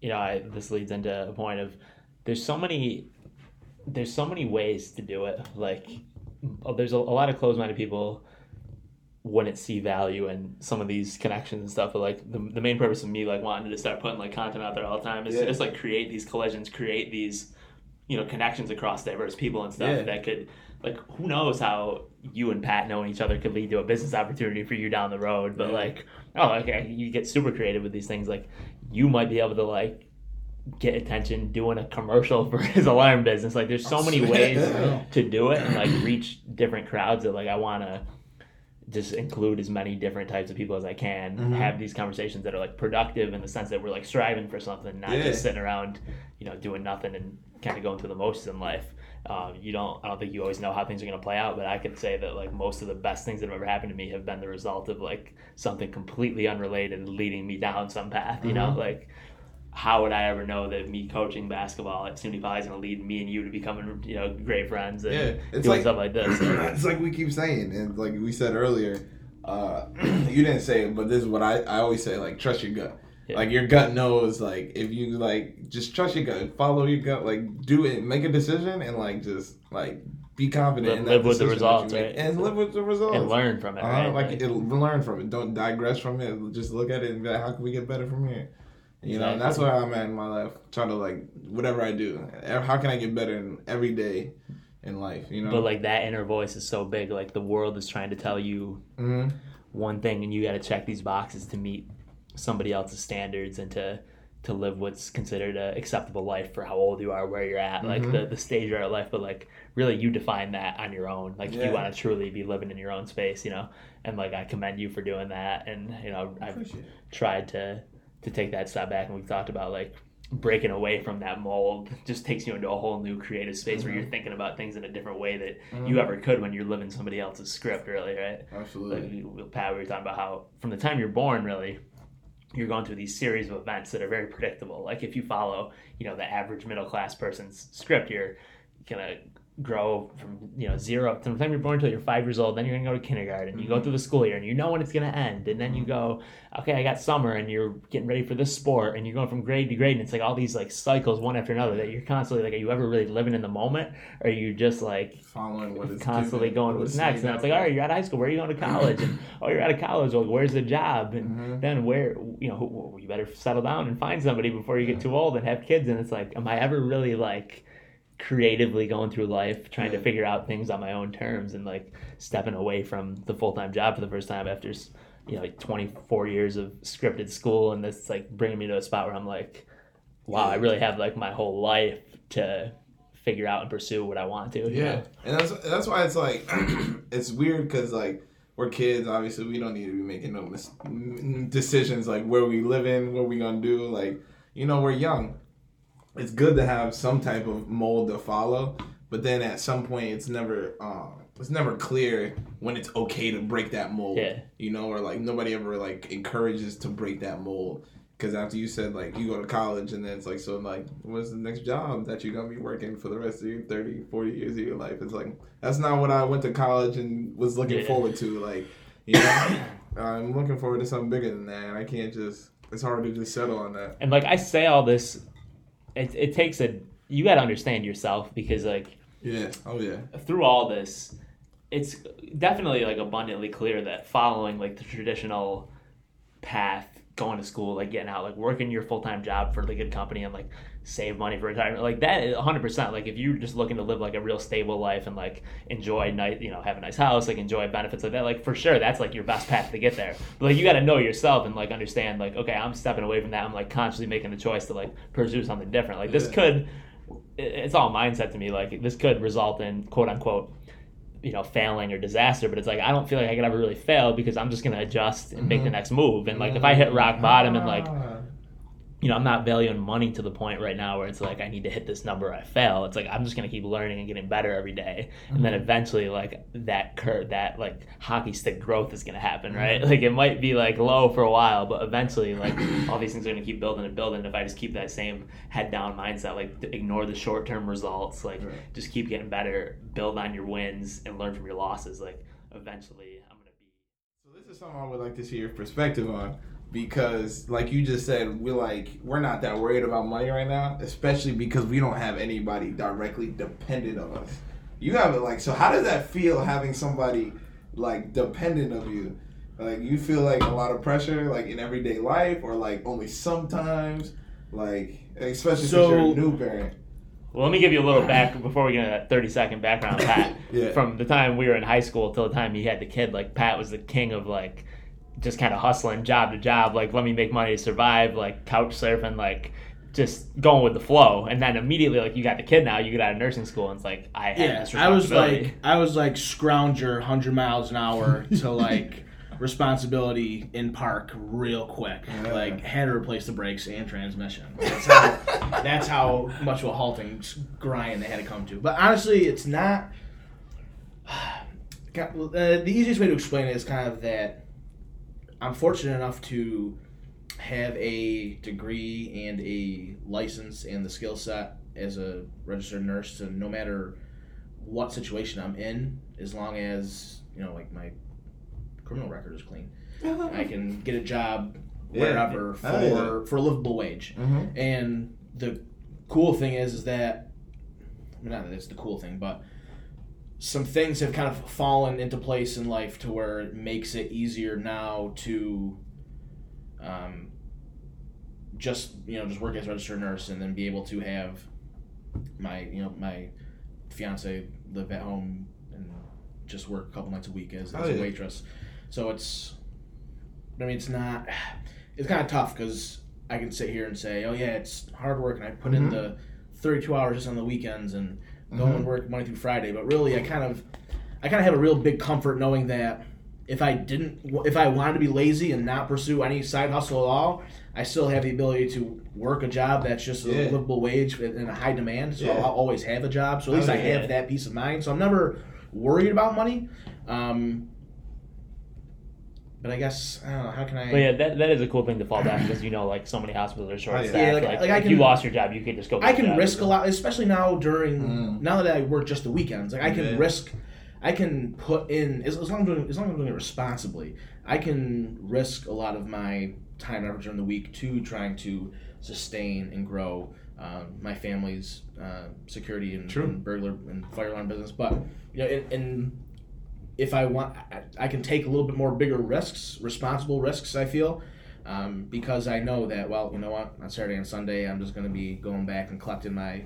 you know, I, this leads into a point of there's so many there's so many ways to do it. Like oh, there's a, a lot of closed-minded people wouldn't see value in some of these connections and stuff. But like the, the main purpose of me like wanting to start putting like content out there all the time is Yeah. to just like create these collisions, create these you know connections across diverse people and stuff Yeah. that could like who knows how you and Pat knowing each other could lead to a business opportunity for you down the road. But Yeah. like oh okay, you get super creative with these things. Like you might be able to like get attention doing a commercial for his alarm business. Like there's so many ways to do it and like reach different crowds that like I want to just include as many different types of people as I can. Mhm. Have these conversations that are like productive in the sense that we're like striving for something, not Yeah. just sitting around, you know, doing nothing and kind of going through the motions in life. Um, you don't. I don't think you always know how things are going to play out, but I could say that like most of the best things that have ever happened to me have been the result of like something completely unrelated leading me down some path. You know, Mhm. like how would I ever know that me coaching basketball at SUNY Poly is going to lead me and you to becoming you know great friends and Yeah, it's doing like- stuff like this? it's like we keep saying, and like we said earlier, uh, you didn't say it, but this is what I, I always say: like trust your gut. Yeah. Like your gut knows. Like if you like, just trust your gut, follow your gut. Like do it, make a decision, and like just like be confident. Live- in that live with the decision that you results, right? And live with the results. and learn from it, Uh, right? like Like- it'll learn from it. Don't digress from it. Just look at it and be like, how can we get better from here? You know, and that's where I'm at in my life. Trying to like whatever I do. How can I get better in every day in life? You know. But like that inner voice is so big. Like the world is trying to tell you hmm one thing, and you got to check these boxes to meet somebody else's standards and to to live what's considered a acceptable life for how old you are, where you're at, like Mhm. the the stage you're at life. But like really, you define that on your own. Like Yeah. you want to truly be living in your own space, you know. And like I commend you for doing that. And you know I've tried to to take that step back and we've talked about like breaking away from that mold just takes you into a whole new creative space where you're thinking about things in a different way that you Mhm. ever could when you're living somebody else's script really right Absolutely. like pat we were talking about how from the time you're born really you're going through these series of events that are very predictable like if you follow you know the average middle class person's script you're gonna grow from you know zero from the time you're born until you're five years old then you're gonna go to kindergarten. You go Mhm. through the school year and you know when it's gonna end and then you go okay i got summer and you're getting ready for this sport and you're going from grade to grade and it's like all these like cycles one after another that you're constantly like are you ever really living in the moment? Or are you just like Following what is constantly given, going what's next and it's like all right you're out of high school. Where are you going to college? And oh you're out of college. Well where's the job? And Mhm. then where you know you better settle down and find somebody before you get too old and have kids. And it's like am i ever really like creatively going through life trying to figure out things on my own terms and like stepping away from the full-time job for the first time after you know like 24 years of scripted school and this like bringing me to a spot where i'm like wow i really have like my whole life to figure out and pursue what i want to Yeah, know? and that's that's why it's like it's weird because like we're kids. Obviously, we don't need to be making no mis- decisions like where we live in, what we gonna do. Like you know, we're young. It's good to have some type of mold to follow, but then at some point, it's never um, it's never clear when it's okay to break that mold. Yeah. You know, or like nobody ever like encourages to break that mold because after you said like you go to college and then it's like so like what's the next job that you're gonna be working for the rest of your 30 40 years of your life it's like that's not what i went to college and was looking Yeah. forward to like you know i'm looking forward to something bigger than that and i can't just it's hard to just settle on that And like I say all this, it, it takes a you got to understand yourself because like yeah. Oh yeah. through all this, it's definitely like abundantly clear that following like the traditional path, going to school, like getting out, like working your full time job for the good company and like save money for retirement, like that is 100%. Like if you're just looking to live like a real stable life and like enjoy nice, you know, have a nice house, like enjoy benefits like that, like for sure that's like your best path to get there. But like you got to know yourself and like understand, like, okay, I'm stepping away from that. I'm like consciously making the choice to like pursue something different. Like this could, it's all mindset to me. Like this could result in quote unquote you know failing or disaster but it's like i don't feel like i could ever really fail because i'm just going to adjust and make the Mhm. next move and like if i hit rock bottom and like Ah. You know i'm not valuing money to the point right now where it's like i need to hit this number or i fail it's like i'm just going to keep learning and getting better every day and then mm-hmm. eventually like that curve that like hockey stick growth is going to happen right mm-hmm. like it might be like low for a while but eventually like all these things are going to keep building and building if i just keep that same head down mindset like ignore the short term results like Right. just keep getting better, build on your wins, and learn from your losses. Like eventually, I'm gonna be. So this is something I would like to see your perspective on because, like you just said, we're like we're not that worried about money right now, especially because we don't have anybody directly dependent on us. You have it like so. How does that feel having somebody like dependent of you? Like you feel like a lot of pressure, like in everyday life, or like only sometimes, like especially So- since you're a new parent. Well, let me give you a little back before we get into that 30 second background, Pat. Yeah. From the time we were in high school till the time he had the kid, like Pat was the king of like just kind of hustling job to job, like let me make money to survive, like couch surfing, like just going with the flow. And then immediately, like you got the kid now, you get out of nursing school, and it's like I had Yeah, this I was like I was like scrounger, hundred miles an hour to like responsibility in park real quick. Yeah. Like had to replace the brakes and transmission. That's how that's how much of a halting grind they had to come to. But honestly, it's not. Uh, the easiest way to explain it is kind of that I'm fortunate enough to have a degree and a license and the skill set as a registered nurse to no matter what situation I'm in, as long as you know, like my criminal record is clean, I can get a job Yeah. wherever for Oh, yeah. for a livable wage. Mm-hmm. And the cool thing is, is that I mean, not that it's the cool thing, but some things have kind of fallen into place in life to where it makes it easier now to um, just you know just work as a registered nurse and then be able to have my you know my fiance live at home and just work a couple nights a week as, as Oh, a waitress. So it's I mean it's not it's kind of tough because I can sit here and say oh yeah it's hard work and I put in Mhm. the 32 hours just on the weekends and go Mhm. and work Monday through Friday. But really, I kind of, I kind of have a real big comfort knowing that if I didn't, if I wanted to be lazy and not pursue any side hustle at all, I still have the ability to work a job that's just a livable wage and a high demand. So Yeah. I'll always have a job. So at least Oh, I have that peace of mind. So I'm never worried about money. Um, but I guess I don't know. How can I? But yeah, that, that is a cool thing to fall back because you know, like so many hospitals are short staffed. Yeah. Yeah, like- like, like I if you lost your job, you could just go. Get I a can job. risk a lot, especially now during Mm. now that I work just the weekends. Like I can Yeah. risk, I can put in as, as long as I'm doing as long as I'm doing it responsibly. I can risk a lot of my time and effort during the week to trying to sustain and grow um, my family's uh, security and, True. and burglar and fire alarm business. But you know, and, and if I want, I, I can take a little bit more bigger risks, responsible risks. I feel. Um, because I know that well, you know what, on Saturday and Sunday, I'm just going to be going back and collecting my,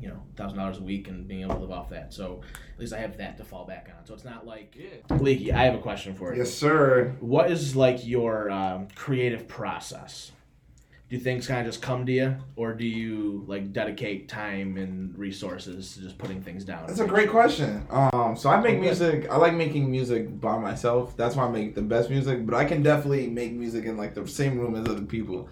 you know, thousand dollars a week and being able to live off that. So at least I have that to fall back on. So it's not like leaky. I have a question for you. Yes, sir. What is like your um, creative process? Do things kind of just come to you, or do you like dedicate time and resources to just putting things down? That's a great question. Um, so I make music. I like making music by myself. That's why I make the best music. But I can definitely make music in like the same room as other people.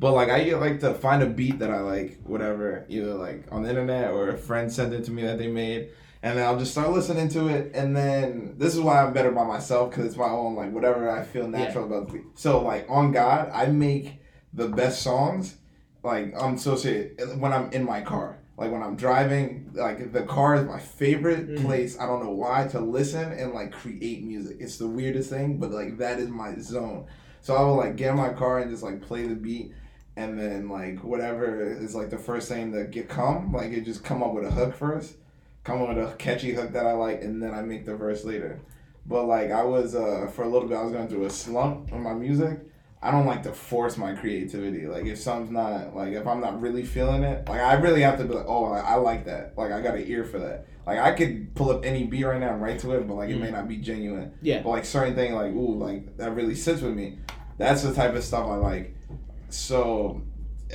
But like I like to find a beat that I like, whatever, either like on the internet or a friend sent it to me that they made, and then I'll just start listening to it. And then this is why I'm better by myself because it's my own like whatever I feel natural about. So like on God, I make the best songs, like I'm so associated when I'm in my car. Like when I'm driving, like the car is my favorite Mhm. place. I don't know why to listen and like create music. It's the weirdest thing, but like that is my zone. So I will like get in my car and just like play the beat, and then like whatever is like the first thing that get come, like it just come up with a hook first, come up with a catchy hook that I like, and then I make the verse later. But like I was uh for a little bit, I was going through a slump on my music. I don't like to force my creativity. Like if something's not like if I'm not really feeling it, like I really have to be like, oh, I, I like that. Like I got an ear for that. Like I could pull up any beat right now and write to it, but like it mm-hmm. may not be genuine. Yeah. But like certain thing, like ooh, like that really sits with me. That's the type of stuff I like. So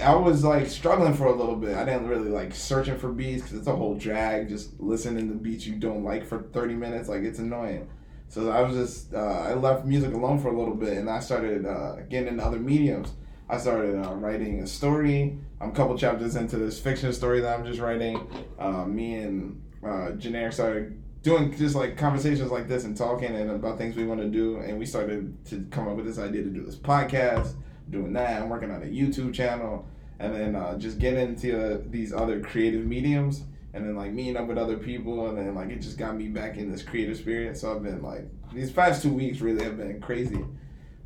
I was like struggling for a little bit. I didn't really like searching for beats because it's a whole drag. Just listening to beats you don't like for thirty minutes, like it's annoying. So I was just uh, I left music alone for a little bit, and I started uh, getting into other mediums. I started uh, writing a story. I'm a couple chapters into this fiction story that I'm just writing. Uh, me and uh, Janair started doing just like conversations like this and talking and about things we want to do, and we started to come up with this idea to do this podcast. Doing that, I'm working on a YouTube channel, and then uh, just getting into these other creative mediums and then like meeting up with other people and then like it just got me back in this creative spirit so i've been like these past two weeks really have been crazy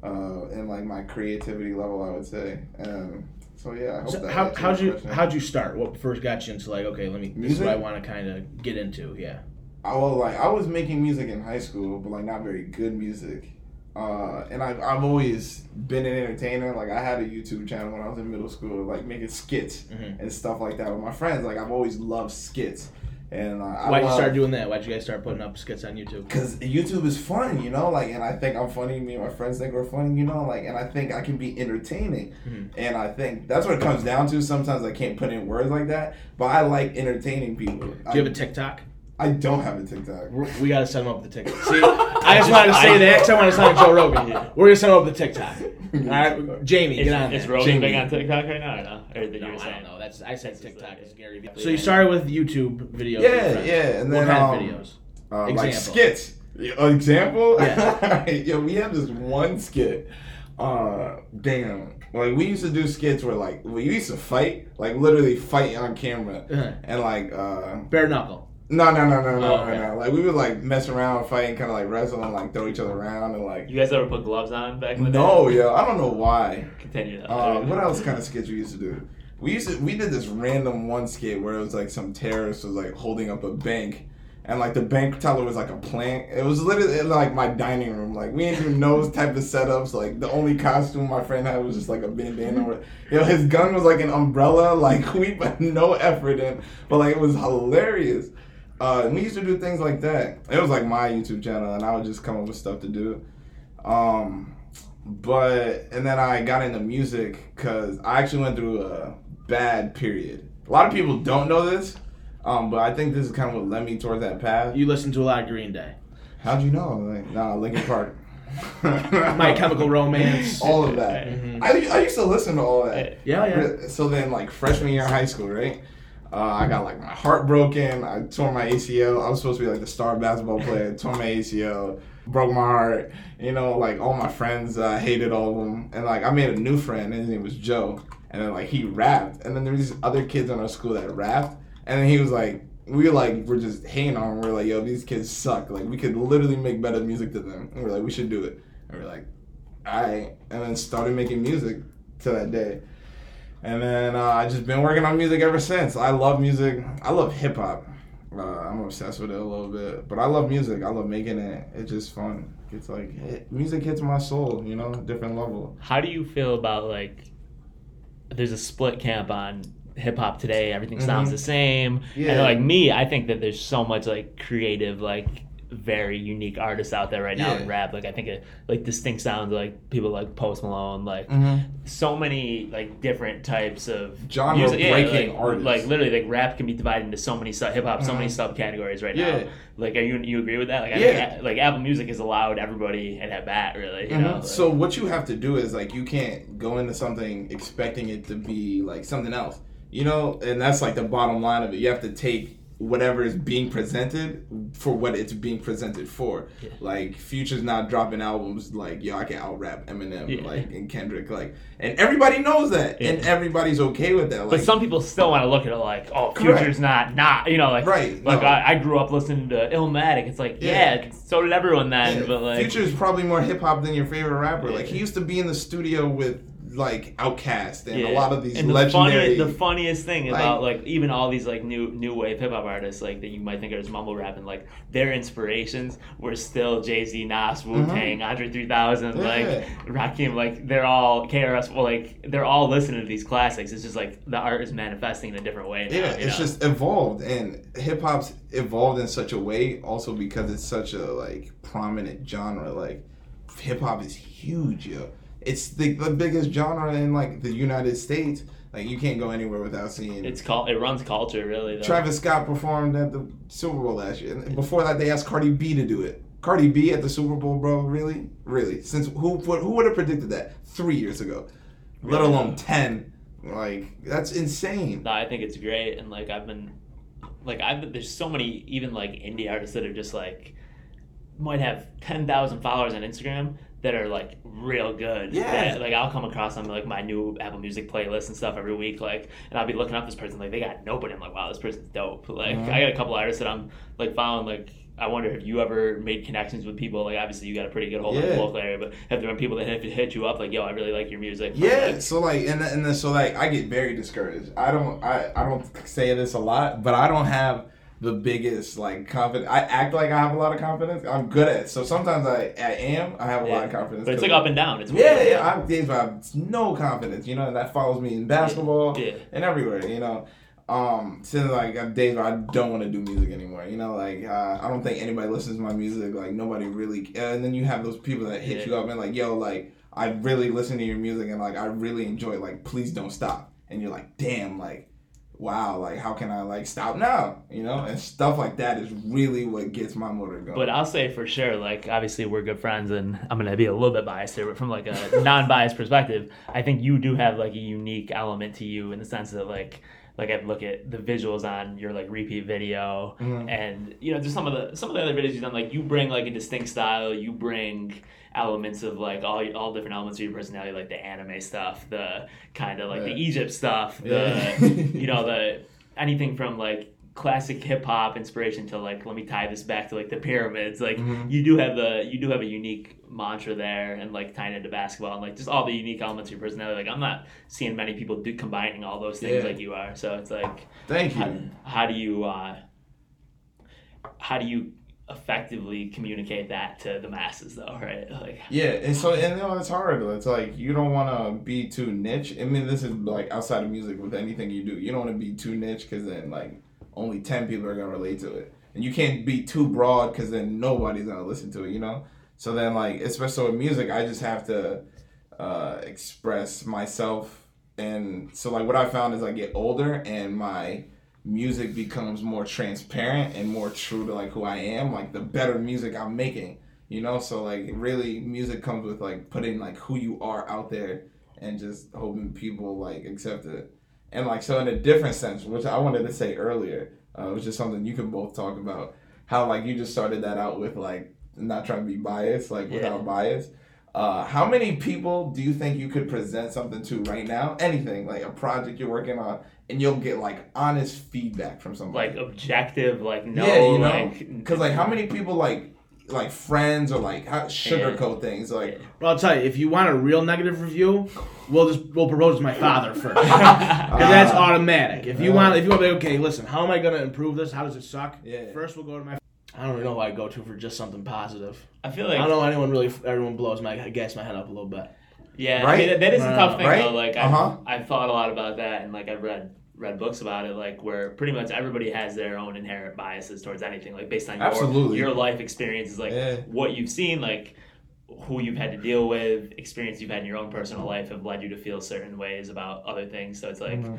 uh in like my creativity level i would say um so yeah I hope So that how how'd you question. how'd you start? What first got you into like okay, let me this is Music? what I want to kind of get into. Yeah. I was like I was making music in high school, but like not very good music. Uh, and I've, I've always been an entertainer. Like I had a YouTube channel when I was in middle school, like making skits Mhm. and stuff like that with my friends. Like I've always loved skits, and uh, Why'd you start doing that? Why'd you guys start putting up skits on YouTube? Cause YouTube is fun, you know, like, and I think I'm funny. Me and my friends think we're funny, you know, like, and I think I can be entertaining, Mhm. and I think that's what it comes down to. Sometimes I can't put in words like that, but I like entertaining people. Do you have a TikTok? I don't have a TikTok. We're- We gotta set him up with the TikTok. See, I just wanted to say that because I want to sound like Joe Rogan. We're gonna set him up with the TikTok. All right, Jamie, Is, get on is there. Rogan Jamie. big on TikTok right now or no? Or you No, I saying? don't know. That's I said TikTok like- is Gary. Vee. So you started with YouTube videos. Yeah, yeah, and what then kind um, of videos? Uh, like skits. Yeah, Example? Yeah. Yo, we had this one skit. Uh, damn. Like we used to do skits where like we used to fight, like literally fight on camera, Uh-huh. and like uh, Bare knuckle. No, no, no, no, no, Oh, no, okay. no. Like we would like mess around, fight, and kind of like wrestle and like throw each other around and like. You guys ever put gloves on back in the No, day? yeah, I don't know why. Continue. though. Uh, what else kind of skits we used to do? We used to we did this random one skit where it was like some terrorist was like holding up a bank, and like the bank teller was like a plant. It was literally like my dining room. Like we didn't know those type of setups. Like the only costume my friend had was just like a bandana. Or, you know, his gun was like an umbrella. Like we put no effort in, but like it was hilarious. Uh, we used to do things like that. It was like my YouTube channel, and I would just come up with stuff to do. Um, but and then I got into music because I actually went through a bad period. A lot of people don't know this, um, but I think this is kind of what led me towards that path. You listen to a lot of Green Day. How'd you know? Like, nah, Linkin Park. My Chemical Romance. all of that. Mhm. I, I used to listen to all that. Yeah, yeah. So then, like freshman year of high school, right? Uh, I got like my heart broken. I tore my ACL. I was supposed to be like the star basketball player. tore my ACL, broke my heart. You know, like all my friends uh, hated all of them, and like I made a new friend. His name was Joe, and then like he rapped, and then there was these other kids in our school that rapped, and then he was like. We like we're just hating on. 'em. We're like, yo, these kids suck. Like we could literally make better music than them. And we're like, we should do it. And we're like, I and then started making music to that day. And then uh, I just been working on music ever since. I love music. I love hip hop. Uh, I'm obsessed with it a little bit, but I love music. I love making it. It's just fun. It's like it, music hits my soul, you know, different level. How do you feel about like? There's a split camp on hip hop today. Everything sounds Mhm. the same. Yeah. And like me, I think that there's so much like creative, like very unique artists out there right now in rap. Like I think it, like distinct sounds like people like Post Malone, like Mm-hmm. so many like different types of Genre music. Yeah, breaking like, artists. Like literally, like rap can be divided into so many sub hip hop, so many Mhm. subcategories right Yeah. now. Like, are you you agree with that? Like, I Yeah. think, like Apple Music has allowed everybody and at bat really. You know, Mhm. like- so what you have to do is like you can't go into something expecting it to be like something else, you know, and that's like the bottom line of it. You have to take whatever is being presented for what it's being presented for. Yeah. Like Future's not dropping albums like yo, I can out rap Eminem Yeah. like and Kendrick like, and everybody knows that, and everybody's okay with that. Like, But some people still want to look at it like, oh, Correct. Future's not not you know like Right, Like no. I, I grew up listening to Illmatic. It's like Yeah. yeah, so did everyone then. Yeah, but like Future's probably more hip hop than your favorite rapper. Yeah. Like he used to be in the studio with like Outkast and yeah. a lot of these and the legendary. funniest, the funniest thing like- about like even all these like new new wave hip hop artists like that you might think are just mumble rapping like their inspirations were still Jay Z, Nas, Wu Tang, Andre 3000, Mm-hmm. Yeah. like Rakim, like they're all KRS. Well, like they're all listening to these classics. It's just like the art is manifesting in a different way. Now, yeah, it's know? just evolved, and hip hop's evolved in such a way. Also because it's such a like prominent genre. Like hip hop is huge, yo. It's the, the biggest genre in like the United States. Like you can't go anywhere without seeing. it's called it runs culture really. Though. Travis Scott performed at the Super Bowl last year. And before that, they asked Cardi B to do it. Cardi B at the Super Bowl, bro. Really, really? Since who would who would have predicted that three years ago? Let alone ten. Like that's insane. No, I think it's great, and like I've been, like I've been, there's so many even like indie artists that are just like might have ten thousand followers on Instagram that are like real good. Yeah. That, like I'll come across on like my new Apple Music playlist and stuff every week, like, and I'll be looking up this person like they got nobody. I'm like, wow, this person's dope. Like Mhm. I got a couple artists that I'm like following like. I wonder if you ever made connections with people. Like, obviously, you got a pretty good hold on the local area, but have there been people that have hit you up like, "Yo, I really like your music"? Yeah, Like, so like, and and then so like, I get very discouraged. I don't, I, I don't say this a lot, but I don't have the biggest like confidence. I act like I have a lot of confidence. I'm good at. it. So sometimes I, I am. I have a lot of confidence. but it's like up and down. It's Yeah, yeah. I'm days where I have no confidence, you know, and that follows me in basketball Yeah. and everywhere, you know. Um, since like I'm days where I don't want to do music anymore, you know, like uh, I don't think anybody listens to my music, like nobody really. And then you have those people that hit Yeah. you up and like, yo, like I really listen to your music and like I really enjoy it. Like, please don't stop. And you're like, damn, like, wow, like how can I like stop now, you know? And stuff like that is really what gets my motor going. But I'll say for sure, like obviously we're good friends, and I'm gonna be a little bit biased here, but from like a non-biased perspective, I think you do have like a unique element to you in the sense that like like I look at the visuals on your like repeat video, Mhm. and you know just some of the some of the other videos you've done, like you bring like a distinct style, you bring elements of like all all different elements of your personality, like the anime stuff, the kind of like the Egypt stuff, the Yeah. you know the anything from like classic hip hop inspiration to like let me tie this back to like the pyramids like Mhm. you do have the you do have a unique mantra there and like tying it into basketball and like just all the unique elements of your personality like I'm not seeing many people do combining all those things Yeah. like you are so it's like Thank how, you. how do you uh how do you effectively communicate that to the masses though right like Yeah, and so and you know it's hard. It's like you don't want to be too niche. I mean, this is like outside of music with anything you do. You don't want to be too niche because then like only ten people are gonna relate to it, and you can't be too broad because then nobody's gonna listen to it. You know. So then like especially with music, I just have to uh, express myself, and so like what I found is I get older and my music becomes more transparent and more true to like who I am. Like the better music I'm making you know so like really music comes with like putting like who you are out there and just hoping people like accept it and like so in a different sense which i wanted to say earlier uh, which is something you can both talk about how like you just started that out with like not trying to be biased like Yeah. without bias uh, how many people do you think you could present something to right now anything like a project you're working on and you'll get like honest feedback from somebody like objective like no yeah, you know, because like how many people like like friends or like how, sugarcoat things like Well, I'll tell you, if you want a real negative review, we'll just we'll propose to my father first, because that's Ah. automatic. If you want, if you want to be okay, listen, how am I gonna improve this? How does it suck? Yeah. First, we'll go to my. I don't really know who I go to for just something positive. I feel like I don't know anyone really. Everyone blows my gas my head up a little bit. Yeah, I mean, that- that is a tough Uh, thing right? though. Like Uh-huh. I've, I've thought a lot about that, and like I've read read books about it, like where pretty much everybody has their own inherent biases towards anything, like based on your Absolutely. your life experiences, like Yeah. what you've seen, like who you've had to deal with, experience you've had in your own personal life have led you to feel certain ways about other things. So it's like Mhm.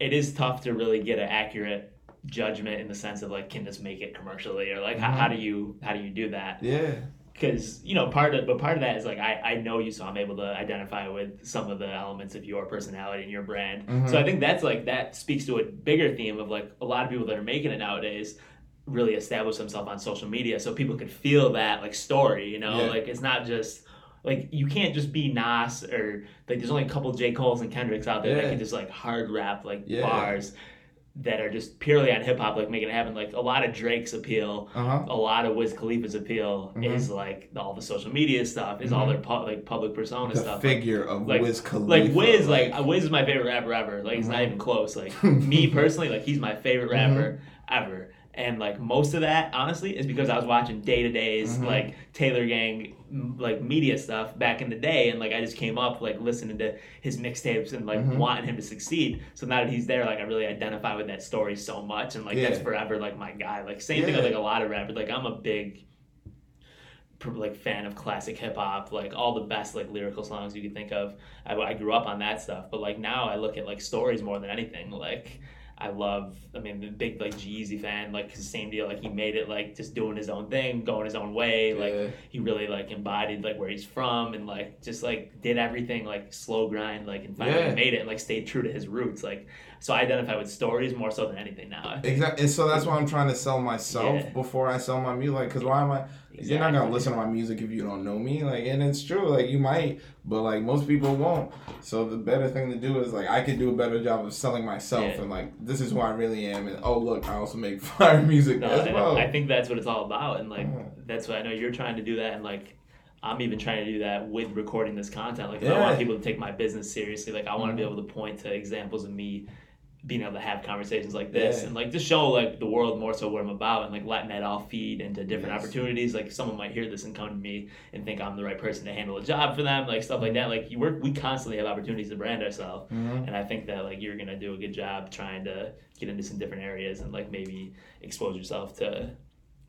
it is tough to really get an accurate judgment in the sense of like can this make it commercially or like how, Mhm. how do you how do you do that yeah because you know part of but part of that is like I, I know you so i'm able to identify with some of the elements of your personality and your brand Mhm. so i think that's like that speaks to a bigger theme of like a lot of people that are making it nowadays really establish themselves on social media so people could feel that like story you know Yeah. like it's not just like you can't just be Nas or like there's only a couple J Cole's and Kendricks out there that can just like hard rap like Yeah. bars that are just purely on hip hop like making it happen like a lot of Drake's appeal Uh huh. a lot of Wiz Khalifa's appeal Mhm. is like all the social media stuff, is all Mhm. their pu- like public persona The stuff. figure of like- Wiz Khalifa. Like, like Wiz, like, Wiz is my favorite rapper ever. Like it's not Mhm. even close. Like me personally, like he's my favorite rapper Mm-hmm. ever. And like most of that, honestly, is because I was watching day to days Mhm. like Taylor Gang like media stuff back in the day, and like I just came up like listening to his mixtapes and like Mhm. wanting him to succeed. So now that he's there, like I really identify with that story so much, and like that's forever like my guy. Like same thing with like a lot of rappers. Like I'm a big like fan of classic hip hop, like all the best like lyrical songs you could think of. I, I grew up on that stuff, but like now I look at like stories more than anything. Like I love, I mean, the big like Jeezy fan, like same deal. Like he made it like just doing his own thing, going his own way. Like Yeah. he really like embodied like where he's from and like just like did everything like slow grind, like and finally Yeah. made it and like stayed true to his roots. Like so I identify with stories more so than anything now. Exactly. And so that's why I'm trying to sell myself Yeah. before I sell my music. Like, cause why am I? You're not gonna listen to my music if you don't know me. Like, and it's true. Like, you might, but like most people won't. So the better thing to do is like I could do a better job of selling myself Yeah. and like this is who I really am. And oh look, I also make fire music No, as well. I think that's what it's all about, and like Yeah. that's what I know you're trying to do that, and like I'm even trying to do that with recording this content. Like if I want people to take my business seriously. Like I want to be Mhm. able to point to examples of me being able to have conversations like this Yeah. and like just show like the world more so what I'm about and like letting that all feed into different Yes. opportunities. Like someone might hear this and come to me and think I'm the right person to handle a job for them, like stuff like that. Like you work, we constantly have opportunities to brand ourselves. Mhm. And I think that like you're gonna do a good job trying to get into some different areas and like maybe expose yourself to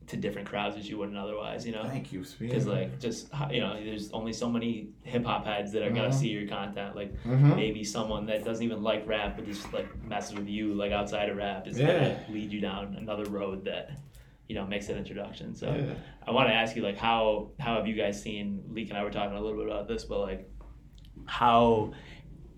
to different crowds that you wouldn't otherwise, you know? Thank you, Because like just you know, there's only so many hip hop heads that are gonna Mhm. see your content. Like Mhm. maybe someone that doesn't even like rap but just like messes with you like outside of rap is Yeah. gonna lead you down another road that you know makes that introduction. So Yeah. I want to ask you like how how have you guys seen Leek and I were talking a little bit about this, but like how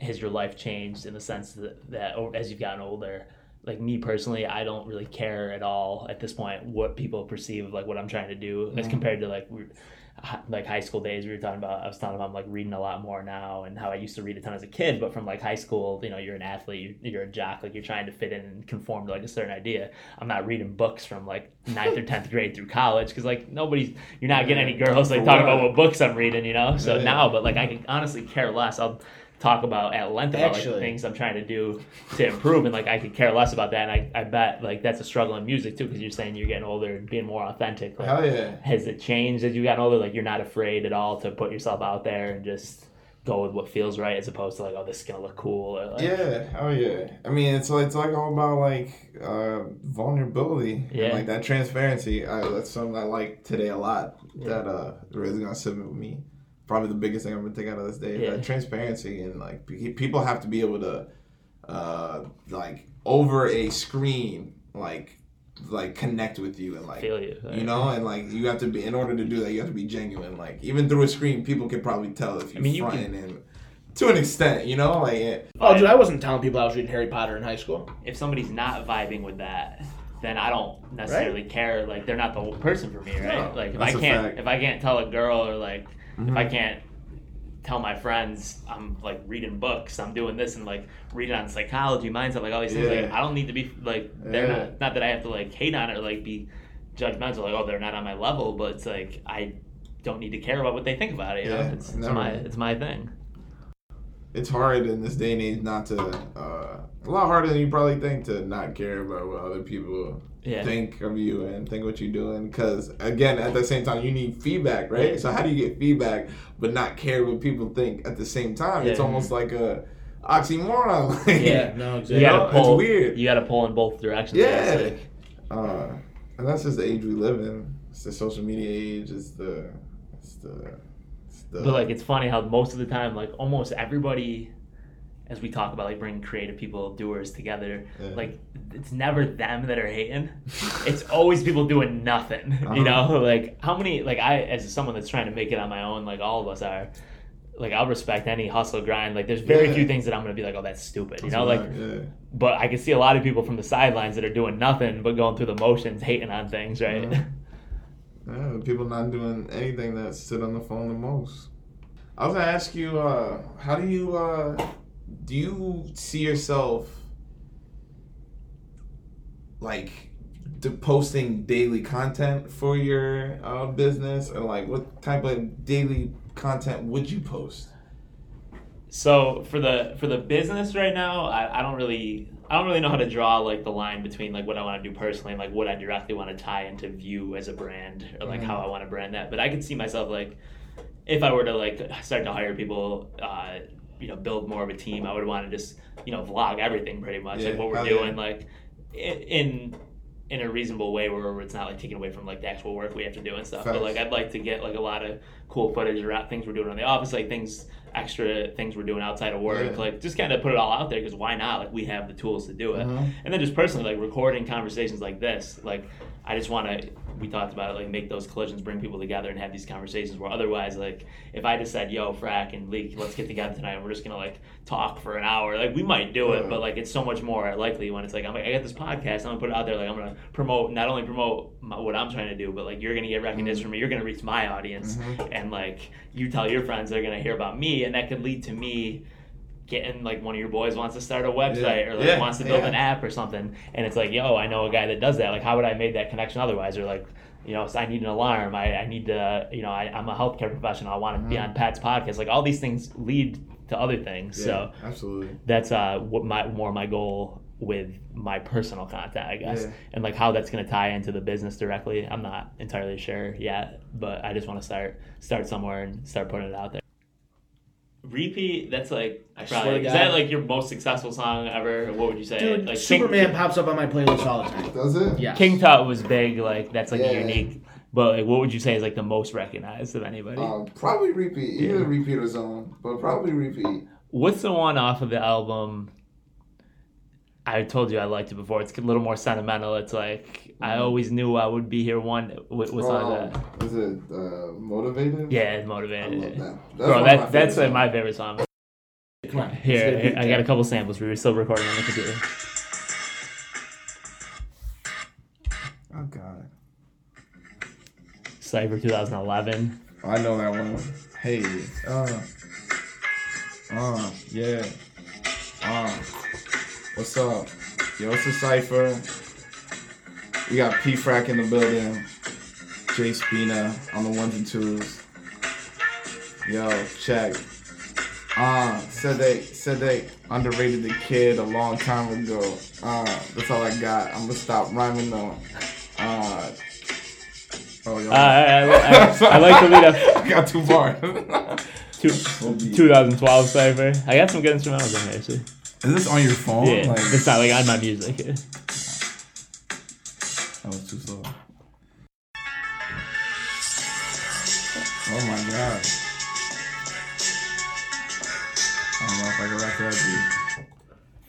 has your life changed in the sense that, that as you've gotten older? Like me personally, I don't really care at all at this point what people perceive of like what I'm trying to do as Mhm. compared to like like high school days we were talking about i was talking about like reading a lot more now and how i used to read a ton as a kid but from like high school you know you're an athlete you're, you're a jock like you're trying to fit in and conform to like a certain idea. I'm not reading books from like ninth or 10th grade through college because like nobody's you're not getting any girls like talking about what? books i'm reading you know? So now but like i can honestly care less. I'll talk about at length about Actually- the things i'm trying to do to improve and like i could care less about that and i, I bet like that's a struggle in music too because you're saying you're getting older and being more authentic like, Hell yeah. has it changed as you gotten older? Like you're not afraid at all to put yourself out there and just go with what feels right, as opposed to like, oh, this is gonna look cool or like, Yeah, oh yeah. I mean, it's like it's like all about like uh, vulnerability, Yeah. and, like that transparency. Uh, that's something I like today a lot. Yeah. That uh, really gonna sit with me. Probably the biggest thing I'm gonna take out of this day. Yeah. That transparency and like people have to be able to, uh, like over a screen, like like connect with you and like feel you. you know, and like you have to be in order to do that, you have to be genuine. Like even through a screen, people can probably tell if you're I mean, you fronting and to an extent, you know, like yeah. Oh, dude, I wasn't telling people I was reading Harry Potter in high school. if somebody's not vibing with that, then I don't necessarily care. Like they're not the whole person for me, right? No, like if I can't, if I can't tell a girl or like if Mhm. I can't tell my friends I'm like reading books, I'm doing this and like reading on psychology, mindset, like all these things. Like I don't need to be like they're Yeah. not not that I have to like hate on it or like be judgmental, like oh they're not on my level, but it's like I don't need to care about what they think about it. You know, Yeah, it's, it's my it's my thing. It's hard in this day and age not to uh, a lot harder than you probably think to not care about what other people Yeah. think of you and think what you're doing because again at the same time you need feedback right Yeah. so how do you get feedback but not care what people think at the same time it's almost like a oxymoron like, Yeah. no, You exactly. know, gotta it's pull. weird. You gotta pull in both directions. Yeah. Like- uh, and that's just the age we live in it's the social media age it's the it's the, it's the But like it's funny how most of the time, like almost everybody as we talk about like bringing creative people, doers together, Yeah. like it's never them that are hating. it's always people doing nothing. Uh-huh. You know, like how many like I as someone that's trying to make it on my own, like all of us are. Like I'll respect any hustle grind. Like there's very Yeah. few things that I'm gonna be like, oh, that's stupid. You That's know, like yeah. but I can see a lot of people from the sidelines that are doing nothing but going through the motions, hating on things, right? Mhm. Yeah, people not doing anything that sit on the phone the most. I was gonna ask you, uh, how do you uh, do you see yourself like to posting daily content for your uh, business, or like what type of daily content would you post? So for the for the business right now, I, I don't really I don't really know how to draw like the line between like what I want to do personally and like what I directly want to tie into View as a brand or like Mhm. how I want to brand that. But I could see myself like if I were to like start to hire people, uh, you know, build more of a team, I would want to just you know vlog everything pretty much Yeah, like what we're doing yeah. like in in a reasonable way where it's not like taken away from like the actual work we have to do and stuff. But like I'd like to get like a lot of cool footage around things we're doing on the office, like things extra things we're doing outside of work, Yeah. like just kind of put it all out there because why not? Like we have the tools to do it. Mhm. And then just personally, like recording conversations like this, like I just want to. We talked about it, like make those collisions, bring people together, and have these conversations. Where otherwise, like if I just said, "Yo, Frack and Leek, let's get together tonight," and we're just gonna like talk for an hour, like we might do it, but like it's so much more likely when it's like I'm like I got this podcast, I'm gonna put it out there, like I'm gonna promote not only promote my, what I'm trying to do, but like you're gonna get recognition from me, you're gonna reach my audience, Mhm. and like you tell your friends they're gonna hear about me, and that could lead to me getting like one of your boys wants to start a website Yeah. or like Yeah, wants to build yeah. an app or something and it's like yo i know a guy that does that like how would i made that connection otherwise or like you know so i need an alarm i, I need to you know I, i'm a healthcare professional i want to be Mhm. on pat's podcast like all these things lead to other things so absolutely. that's uh what my more my goal with my personal content i guess Yeah. and like how that's going to tie into the business directly i'm not entirely sure yet but i just want to start start somewhere and start putting it out there repeat that's like I swear probably to is that like your most successful song ever what would you say Dude, like Superman King, pops up on my playlist all the time. Does it? Yeah. king tut was big like that's like Yeah. unique but like what would you say is like the most recognized of anybody Um, probably repeat. Either Yeah. repeat or zone, but probably repeat. What's the one off of the album? I told you I liked it before. It's a little more sentimental. It's like I always knew I would be here one. What, what's on Um, that? Is it uh, motivated? Yeah, it's I motivated. love that. That's Bro, that, my that's favorite like my favorite song. Come on. Here, let's get a here, I got a couple samples. We were still recording on the computer. Oh God. Cyber 2011. I know that one. Hey, uh, uh, yeah, uh, what's up? Yo, it's a cipher. We got P Frack in the building. Jay Spina on the ones and twos. Yo, check. Uh, said they said they underrated the kid a long time ago. Uh, that's all I got. I'm gonna stop rhyming though. Uh, oh, yo. Uh, I, I, I, I like to lead a I got too far. two, 2012 cipher. I got some good instrumentals in there, actually. Is this on your phone? Yeah, Like, it's not like on my music. That was too slow. Oh my god. I don't know if I can rap that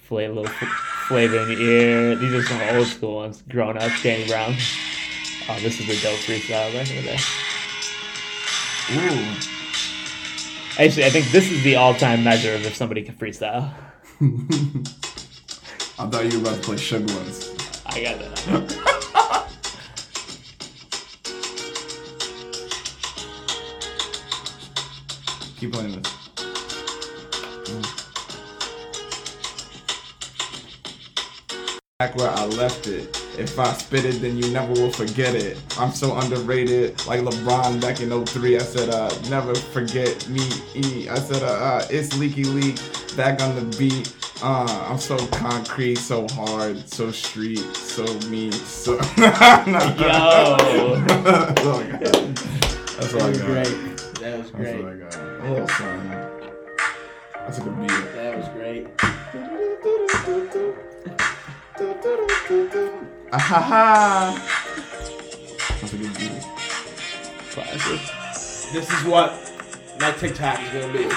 Flavor, little f- flavor in the ear. These are some old school ones. Grown up, Danny Brown. Oh, this is a dope freestyle back in the day. dude. Ooh. Actually, I think this is the all-time measure of if somebody can freestyle. I thought you were about to play Sugar Ones. I got that. Keep playing this. Back where I left it. If I spit it, then you never will forget it. I'm so underrated, like LeBron back in 03. I said, uh, never forget me. E. I said, uh, uh, it's Leaky Leek, back on the beat. Uh, I'm so concrete, so hard, so street, so mean, so. Yo. That's all I got. That's all I That was great. That was That's great. What I got. A little song. That's a good beat. That was great. Ah ha ha. That's a good beat. Classic. This is what my TikTok is gonna be.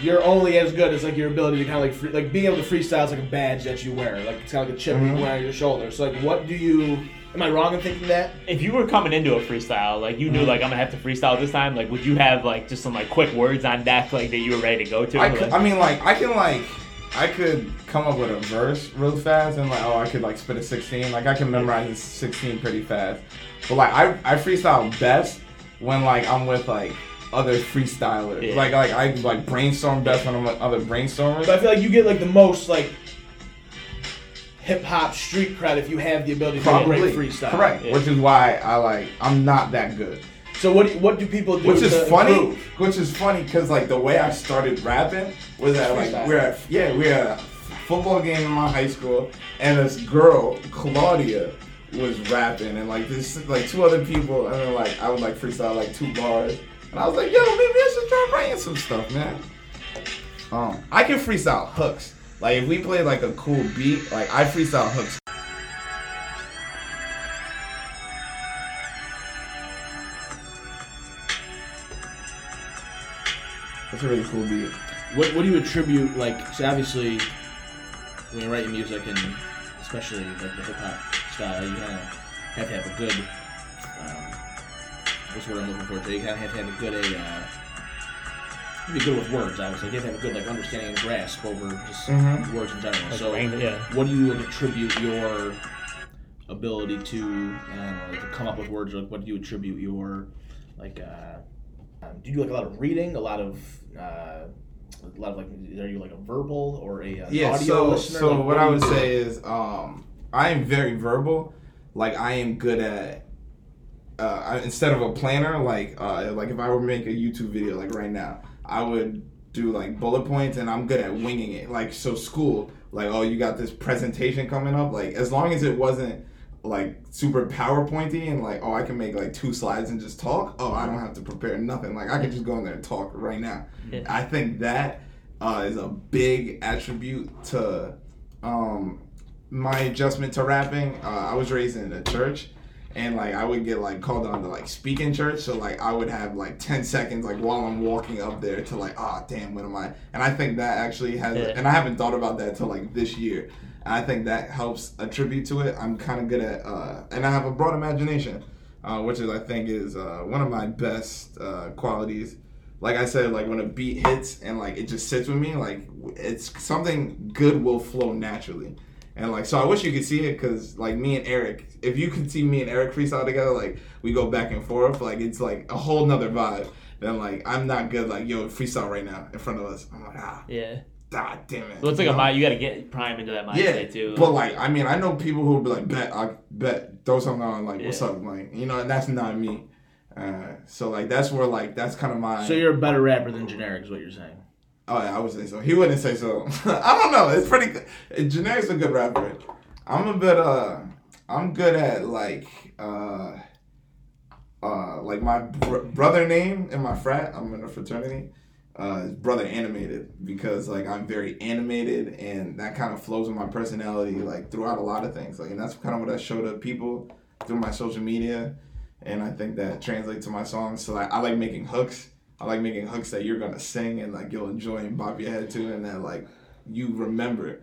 you're only as good as like your ability to kind of like free, like being able to freestyle is like a badge that you wear, like it's kind of like a chip you wear on your shoulder. So like, what do you? Am I wrong in thinking that? If you were coming into a freestyle, like you knew, Mm-hmm. like I'm gonna have to freestyle this time, like would you have like just some like quick words on deck, like that you were ready to go to? I, could, I mean, like I can like I could come up with a verse real fast and like oh I could like spit a 16. Like I can memorize a 16 pretty fast. But like I I freestyle best when like I'm with like other freestylers. Yeah. Like like I like brainstorm best when I'm with other brainstormers. But I feel like you get like the most like hip hop street cred if you have the ability to Probably great freestyle. correct, Yeah. which is why I like I'm not that good. So what do what do people do? Which is to funny, improve? which is funny because like the way I started rapping was that like Freestyle. we're at yeah we're at a football game in my high school and this girl Claudia was rapping and like this like two other people and then like I would like freestyle like two bars and I was like yo maybe I should try writing some stuff man. Um, I can freestyle hooks. Like if we play like a cool beat, like I freestyle hooks. That's a really cool beat. What, what do you attribute like? So obviously, when you're writing music and especially like the hip hop style, you kind of have to have a good. Um, what's the word I'm looking for? So you kind of have to have a good a. Uh, be good with words, obviously. You have to have a good like understanding and grasp over just Mhm. words in general. like, so, brain- yeah. what do you attribute your ability to, I like, to come up with words? Like, what do you attribute your like? Uh, um, do you do like a lot of reading? A lot of uh, a lot of like, are you like a verbal or a uh, Yeah, audio so listener? so Like, what do I would do? say is um I am very verbal. Like I am good at uh, I, instead of a planner, like uh, like if I were to make a YouTube video like right now, I would do like bullet points, and I'm good at winging it. Like so, school, like oh, you got this presentation coming up. Like as long as it wasn't like super PowerPointy and like oh, I can make like two slides and just talk. Oh, I don't have to prepare nothing. Like I can just go in there and talk right now. Yeah. I think that uh, is a big attribute to um, my adjustment to rapping. Uh, I was raised in a church, and like I would get like called on to like speak in church. So like I would have like ten seconds like while I'm walking up there to like ah damn what am I? And I think that actually has, Yeah. and I haven't thought about that till like this year. And I think that helps attribute to it. I'm kind of good at, uh, and I have a broad imagination, uh, which is I think is uh, one of my best uh, qualities like I said, like when a beat hits and like it just sits with me, like it's something good will flow naturally. And like, so I wish you could see it because like me and Eric, if you could see me and Eric freestyle together, like we go back and forth, like it's like a whole nother vibe. Then like I'm not good, like yo freestyle right now in front of us. I'm like ah, Yeah. god damn it. So it's like You a know? mind. You got to get prime into that mindset Yeah, too. but like I mean, I know people who would be like, bet, I bet, throw something on, like, what's up, like, you know, and that's not me. Uh, so like that's where like that's kind of my. So you're a better rapper than generic, is what you're saying. Oh yeah, I would say so. He wouldn't say so. I don't know. It's pretty good. Generic's a good rapper. I'm a bit uh I'm good at like uh uh like my br- brother name in my frat. I'm in a fraternity. Uh, brother animated because like I'm very animated and that kind of flows with my personality like throughout a lot of things. Like and that's kind of what I show to people through my social media, and I think that translates to my songs. So like I like making hooks. I like making hooks that you're gonna sing and like you'll enjoy and bob your head to, and that like you remember.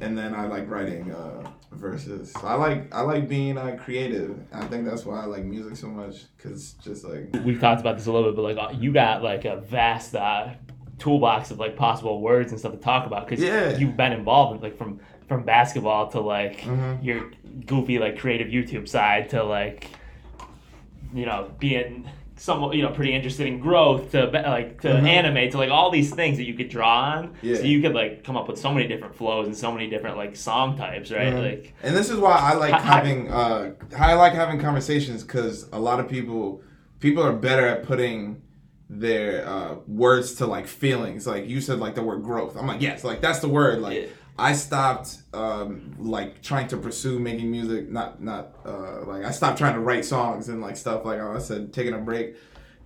And then I like writing uh, verses. So I like I like being uh, creative. I think that's why I like music so much because just like we've talked about this a little bit, but like uh, you got like a vast uh, toolbox of like possible words and stuff to talk about because Yeah. you've been involved in like from from basketball to like Mhm. your goofy like creative YouTube side to like you know being somewhat you know pretty interested in growth to like to Mhm. anime to like all these things that you could draw on Yeah. so you could like come up with so many different flows and so many different like song types right Mhm. like And this is why I like hi- having uh, I like having conversations because a lot of people people are better at putting their uh, words to like feelings. Like you said, like the word growth. I'm like, yes, like that's the word. Like Yeah. I stopped um, like trying to pursue making music. Not not uh, like I stopped trying to write songs and like stuff. Like I said, taking a break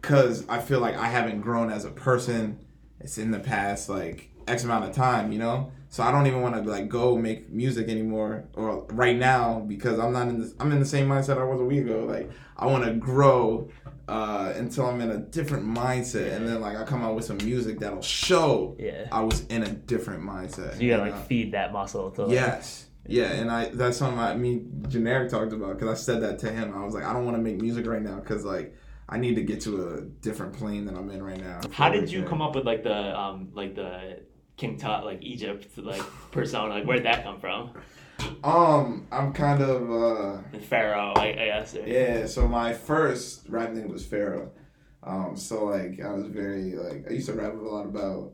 because I feel like I haven't grown as a person. It's in the past like X amount of time, you know. So I don't even want to like go make music anymore or right now because I'm not in this. I'm in the same mindset I was a week ago. Like I want to grow uh, until I'm in a different mindset, and then like I come out with some music that'll show Yeah. I was in a different mindset. So you gotta like uh, feed that muscle to like, Yes. Yeah, and I that's something I mean generic talked about because I said that to him. I was like, I don't want to make music right now because like I need to get to a different plane than I'm in right now. How did you come up with like the um like the King Tut like Egypt like persona? Like where'd that come from? Um, I'm kind of uh Pharaoh, I, I guess. yeah. So my first rap name was Pharaoh. Um, so like I was very like I used to rap a lot about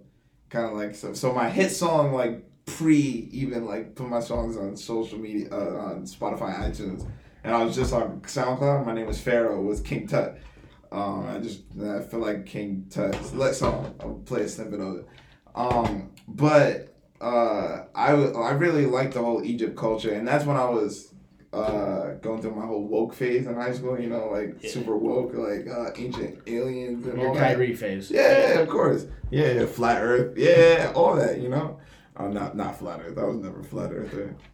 kind of like so. So my hit song like pre even like put my songs on social media uh, on Spotify, iTunes, and I was just on SoundCloud. My name was Pharaoh. Was King Tut. Um, I just I feel like King Tut's Let's song. I'll play a snippet of it. Um, but uh, I w- I really liked the whole Egypt culture, and that's when I was uh, going through my whole woke phase in high school. You know, like Yeah. super woke, like uh, ancient aliens and Your all that. Kyrie phase. Yeah, yeah, of course. Yeah, yeah, flat Earth. Yeah, all that. You know. Oh, not not flat Earth. I was never flat Earther.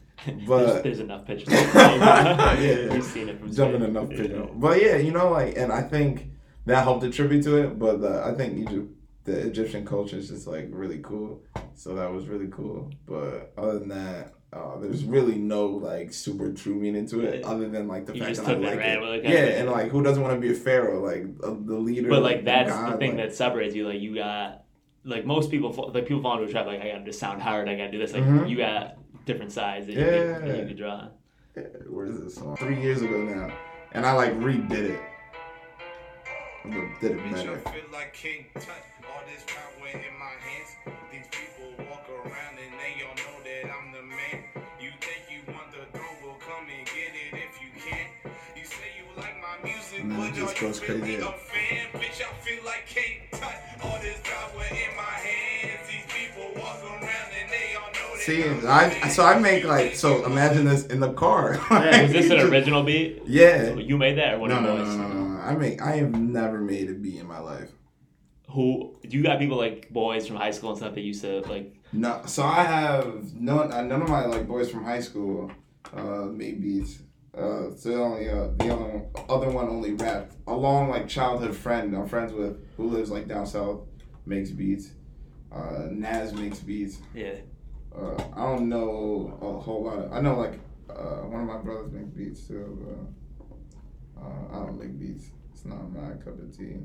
But- there's enough pictures. Yeah, yeah. We've seen it from jumping enough Yeah. pigeon. But yeah, you know, like, and I think that helped attribute to it. But the, I think Egypt, the Egyptian culture is just like really cool. So that was really cool. But other than that, uh, there's really no like super true meaning to it, other than like the You fact that I like it. Yeah, and like who doesn't want to be a pharaoh, like uh, the leader? But like that's God, the thing like- that separates you. Like you got like most people like people fall into a trap. Like I gotta just sound hard. I gotta do this. Like Mhm. you got different sides that you, Yeah. could, that you could draw. Yeah, where is this song? Three years ago now, and I like redid it. I Did it Bitch, better. I feel like King Tut. All this power in my hands. These people walk around and they all know that I'm the man. You think you want the throne? Well, come and get it if you can. You say you like my music, And then it but just are you goes really crazy. a fan? Bitch, I feel like King Tut. All this power in my hands. These people walk around and they all know that See, I'm the I man. so I make like so. Imagine this in the car. Yeah, was this an original beat? Yeah. You made that or one No, of no, no, no, no, no. I make. I have never made a beat in my life. Who do you got people like boys from high school and stuff that used to like? No, so I have no. uh, None of my like boys from high school uh, made beats. Uh, so the only uh, the other other one only rapped. Along like childhood friend I'm friends with who lives like down south makes beats. Uh, Naz makes beats. Yeah, Uh, I don't know a whole lot. Of, I know like uh, one of my brothers makes beats too. But, uh, I don't make beats. It's not my cup of tea.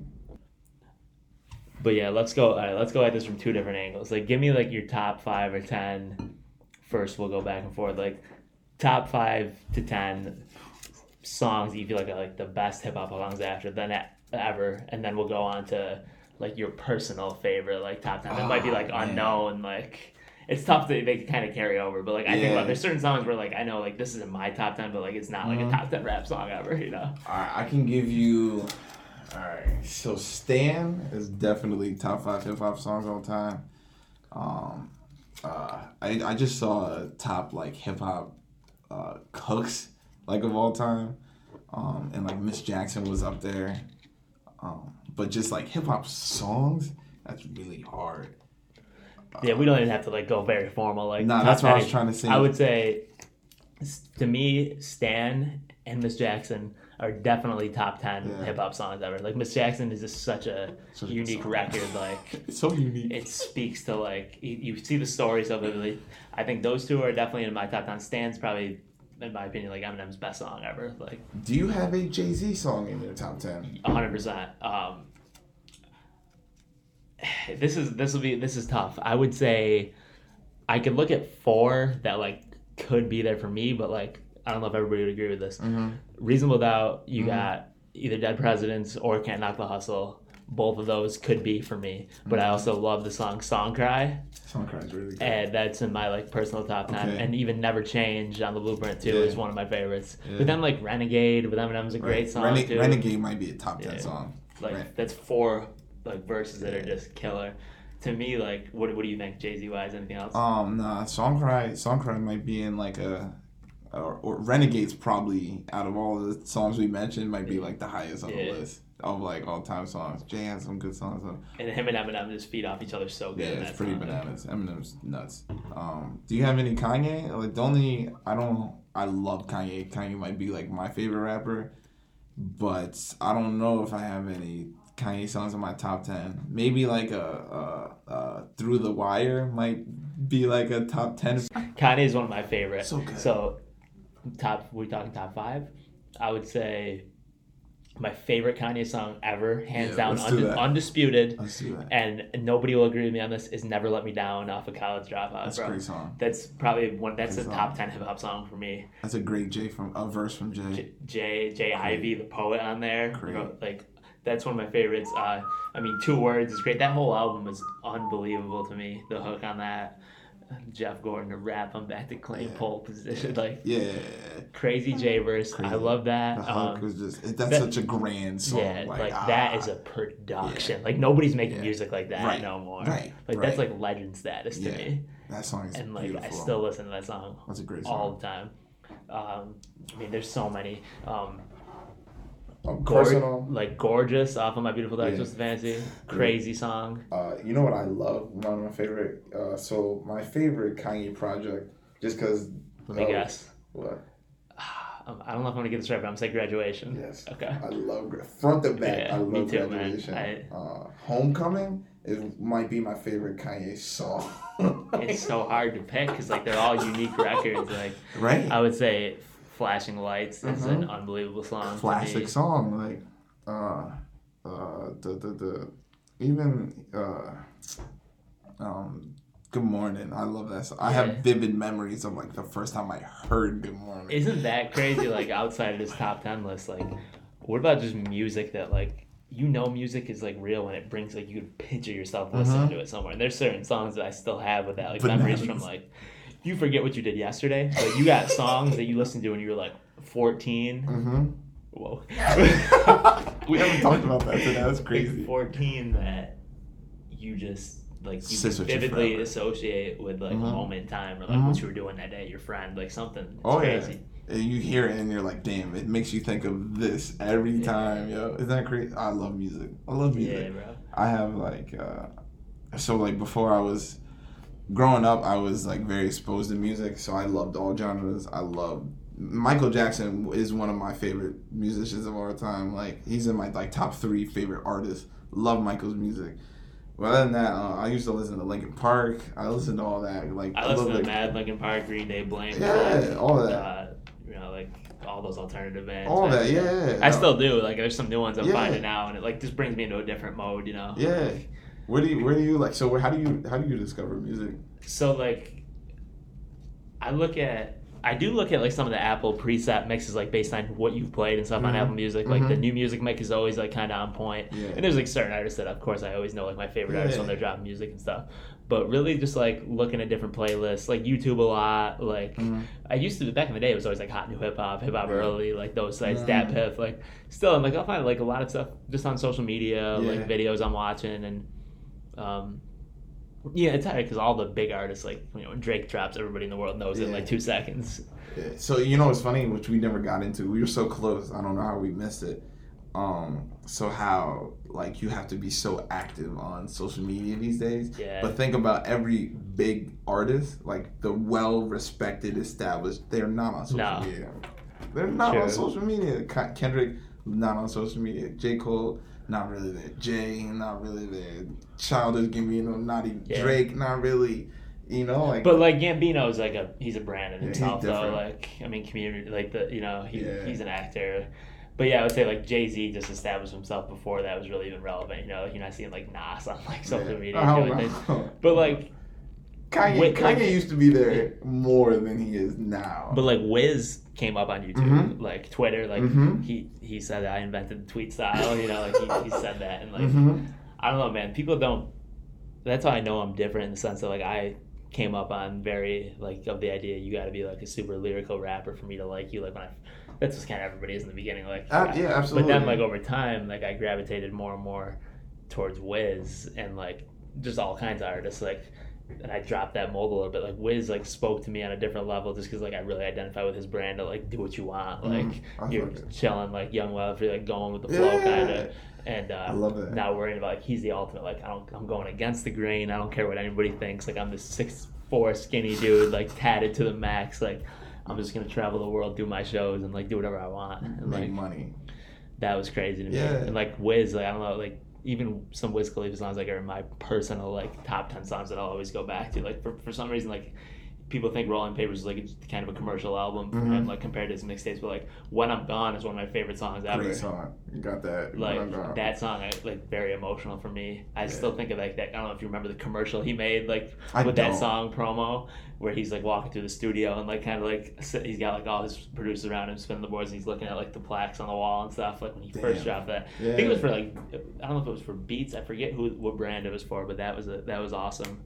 but yeah, let's go. All right, let's go at this from two different angles. Like, give me like your top five or ten. First, we'll go back and forth. Like, top five to ten songs that you feel like are like the best hip hop songs after then e- ever, and then we'll go on to like your personal favorite, like top ten. It might be Oh, like man. unknown, like. It's tough to they kind of carry over, but like I think about there's certain songs where like I know like this isn't my top ten, but like it's not like a top ten rap song ever, you know. All right, I can give you. All right, so Stan is definitely top five hip hop songs all time. Um, uh, I I just saw a top like hip hop uh, cooks like of all time, um, and like Miss Jackson was up there. Um, but just like hip hop songs, that's really hard. Yeah, we don't even have to like go very formal. Like Nah, that's what I was trying to say. I would say, to me, Stan and Miss Jackson are definitely top ten Yeah. hip hop songs ever. Like Miss Jackson is just such a Such unique song. record. Like It's so unique. it speaks to like you, you see the story so vividly. I think those two are definitely in my top ten. Stan's probably, in my opinion, like Eminem's best song ever. Like Do you have a Jay Z song in your top ten? hundred percent. Um, this is this will be this is tough. I would say I could look at four that like could be there for me, but like I don't know if everybody would agree with this. Mm-hmm. Reasonable Doubt, you Mhm. got either Dead Presidents or Can't Knock the Hustle. Both of those could be for me, but I also love the song "Song Cry," Song Cry is really good. and that's in my like personal top ten. Okay. And even "Never Change" on the Blueprint too Yeah. is one of my favorites. Yeah. But then like "Renegade" with Eminem's a great song Rene- too. Renegade might be a top ten Yeah. song. like Right. that's four like verses that are just killer. To me, like what what do you think, Jay Z wise? Anything else? Um, nah, Songcry, Songcry might be in like a, or, or Renegade's probably out of all the songs we mentioned might be like the highest on Yeah. the list. of like all time songs. Jay has some good songs. Though. And him and Eminem just feed off each other so good. Yeah, it's pretty song. bananas. Eminem's nuts. Um, do you have any Kanye? Like the only I don't I love Kanye. Kanye might be like my favorite rapper, but I don't know if I have any Kanye songs in my top ten. Maybe like a, a, a Through the Wire might be like a top ten. Kanye is one of my favorites. So good. So, top. we're talking top five? I would say my favorite Kanye song ever, hands Yeah, down, let's do undisputed. Let's do that. And nobody will agree with me on this. Is "Never Let Me Down" off of College Dropout, That's a great song. That's probably one. That's a top song. ten hip hop song for me. That's a great Jay from a verse from Jay. J- Jay J. Ivy, the poet on there. Great. wrote, Like that's one of my favorites. Uh, I mean, two words is great. That whole album is unbelievable to me. The hook on that, Jeff Gordon to rap on back to claim Yeah. pole position, like Yeah, crazy J verse. I love that. the hook Um, was just that's that- such a grand song. yeah, like, ah, that is a production. Like nobody's making Yeah. music like that Right. no more. Right. Like that's like legend status to Yeah. me. that song is And like beautiful. I still listen to that song that's a great song. all the time. Um, I mean, there's so many. Um, Gor- like gorgeous off of my beautiful dark Yeah. twisted fantasy crazy song Uh, you know what I love? One of my favorite. Uh, so my favorite Kanye project, just because. let me guess What? um, i don't know if i'm gonna get this right but i'm gonna say graduation Yes. okay I love gra- front to back. Yeah, I love me too, graduation. I- Uh, Homecoming is might be my favorite Kanye song. it's so hard to pick because like they're all unique records like right? i would say flashing lights. Is an Mhm. unbelievable song classic song like uh uh the the, the even uh um good morning. I love that song. I have vivid memories of like the first time i heard good morning. Isn't that crazy like outside of this top 10 list like what about just music that like you know music is like real when it brings like you could picture yourself listening Mhm. to it somewhere. And there's certain songs that i still have with that like memories from like you forget what you did yesterday. Like you got songs that you listened to when you were like 14 mm-hmm. whoa. We haven't talked about that today that's Like, crazy. 14 that you just like you Sits vividly associate with like a Mhm. moment in time or like Mhm. what you were doing that day your friend like something. It's oh crazy. Yeah and you hear it and you're like damn it makes you think of this every Yeah. time yo. Isn't that crazy i love music. I love music. yeah bro. I have like uh so like before I was growing up I was like very exposed to music so I loved all genres. I loved Michael Jackson is one of my favorite musicians of all time. Like he's in my like top 3 favorite artists. Love Michael's music. But other than that, uh, I used to listen to Linkin Park. I listened to all that. Like I listen love, to like, Mad Linkin Park, Green Day, Blink, Yeah, all that. Uh, you know, like all those alternative bands. all that. Yeah. I still do. Like, there's some new ones I'm Yeah. finding now, and it like just brings me into a different mode. You know. Yeah. Where do you where do you like so how do you how do you discover music? So like, I look at. I do look at like some of the Apple preset mixes, like based on what you've played and stuff on Mhm. Apple Music. Like the Mhm. new music mix is always like kind of on point. Yeah. And there's like certain artists that, of course, I always know like my favorite artists when Yeah. they're dropping music and stuff. But really, just like looking at different playlists, like YouTube a lot. Like Mhm. I used to back in the day, it was always like hot new hip hop, hip hop Yeah. early, like those sites, Mhm. DatPiff. Like still, and like I'll find like a lot of stuff just on social media, Yeah. like videos I'm watching, and um, yeah, it's hard because all the big artists, like you know, when Drake drops, everybody in the world knows it in like two seconds. Yeah. So you know it's funny, which we never got into. We were so close. I don't know how we missed it. Um, so how like you have to be so active on social media these days. Yeah. But think about every big artist, like the well respected, established. They're not on social No. media. They're not True. on social media. Kendrick not on social media. J Cole not really there. Jay not really there. Childish Gambino not even. Yeah. Drake not really. You know like. But like Gambino is like a he's a brand in Yeah, himself though. Like I mean, community like the you know he, Yeah. he's an actor. But yeah, I would say like Jay Z just established himself before that was really even relevant. You know, like you're not seeing like Nas on like social media I don't doing things. know. But like Kanye, Wait, Kanye like- used to be there more than he is now. But like Wiz came up on YouTube, Mhm. like Twitter, like Mhm. he he said that I invented the tweet style, you know, like he, he said that, and like Mhm. I don't know, man, people don't. That's how I know I'm different in the sense that like I came up on very like of the idea you got to be like a super lyrical rapper for me to like you. Like when I, that's just kind of everybody is in the beginning, like Uh, yeah, absolutely. But then like over time, like I gravitated more and more towards Wiz and like just all kinds of artists like and I dropped that mold a little bit. Like Wiz like spoke to me on a different level just because like I really identify with his brand of like do what you want. Like Mhm. You're chilling like young love, you're like going with the flow Yeah. kind of. And uh, I love it. Not worrying about like he's the ultimate. Like I don't, I'm going against the grain. I don't care what anybody thinks. Like I'm this six four skinny dude, like tatted to the max. Like I'm just gonna travel the world, do my shows, and like do whatever I want. And Make like money. that was crazy to me. Yeah. And like Wiz, like I don't know, like even some Wiz Khalifa songs like are in my personal like top ten songs that I'll always go back to. Like for, for some reason, like people think Rolling Papers is like kind of a commercial album for him, Mhm. like compared to his mixtapes. But like When I'm Gone is one of my favorite songs ever. Great song. You got that. Like When I'm gone. that song, I, like very emotional for me. I Yeah. still think of like that. I don't know if you remember the commercial he made, like I with that don't. song promo, where he's like walking through the studio and like kind of like he's got like all his producers around him spinning the boards and he's looking at like the plaques on the wall and stuff. Like when he first dropped that, Yeah. I think it was for like I don't know if it was for Beats. I forget who what brand it was for, but that was a, that was awesome.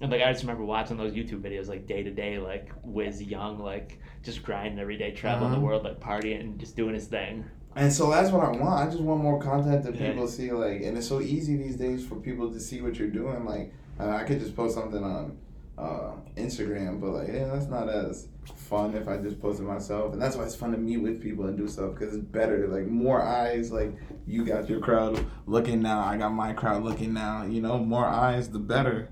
And like I just remember watching those YouTube videos like day to day, like Wiz Young, like just grinding every day, traveling Uh-huh. the world, like partying and just doing his thing. And so that's what I want. I just want more content that Yeah. people see. Like, and it's so easy these days for people to see what you're doing. Like, uh, I could just post something on uh, Instagram, but like, yeah, that's not as fun if I just post it myself. And that's why it's fun to meet with people and do stuff because it's better. Like, more eyes. Like, you got your crowd looking now. I got my crowd looking now. You know, more eyes, the better.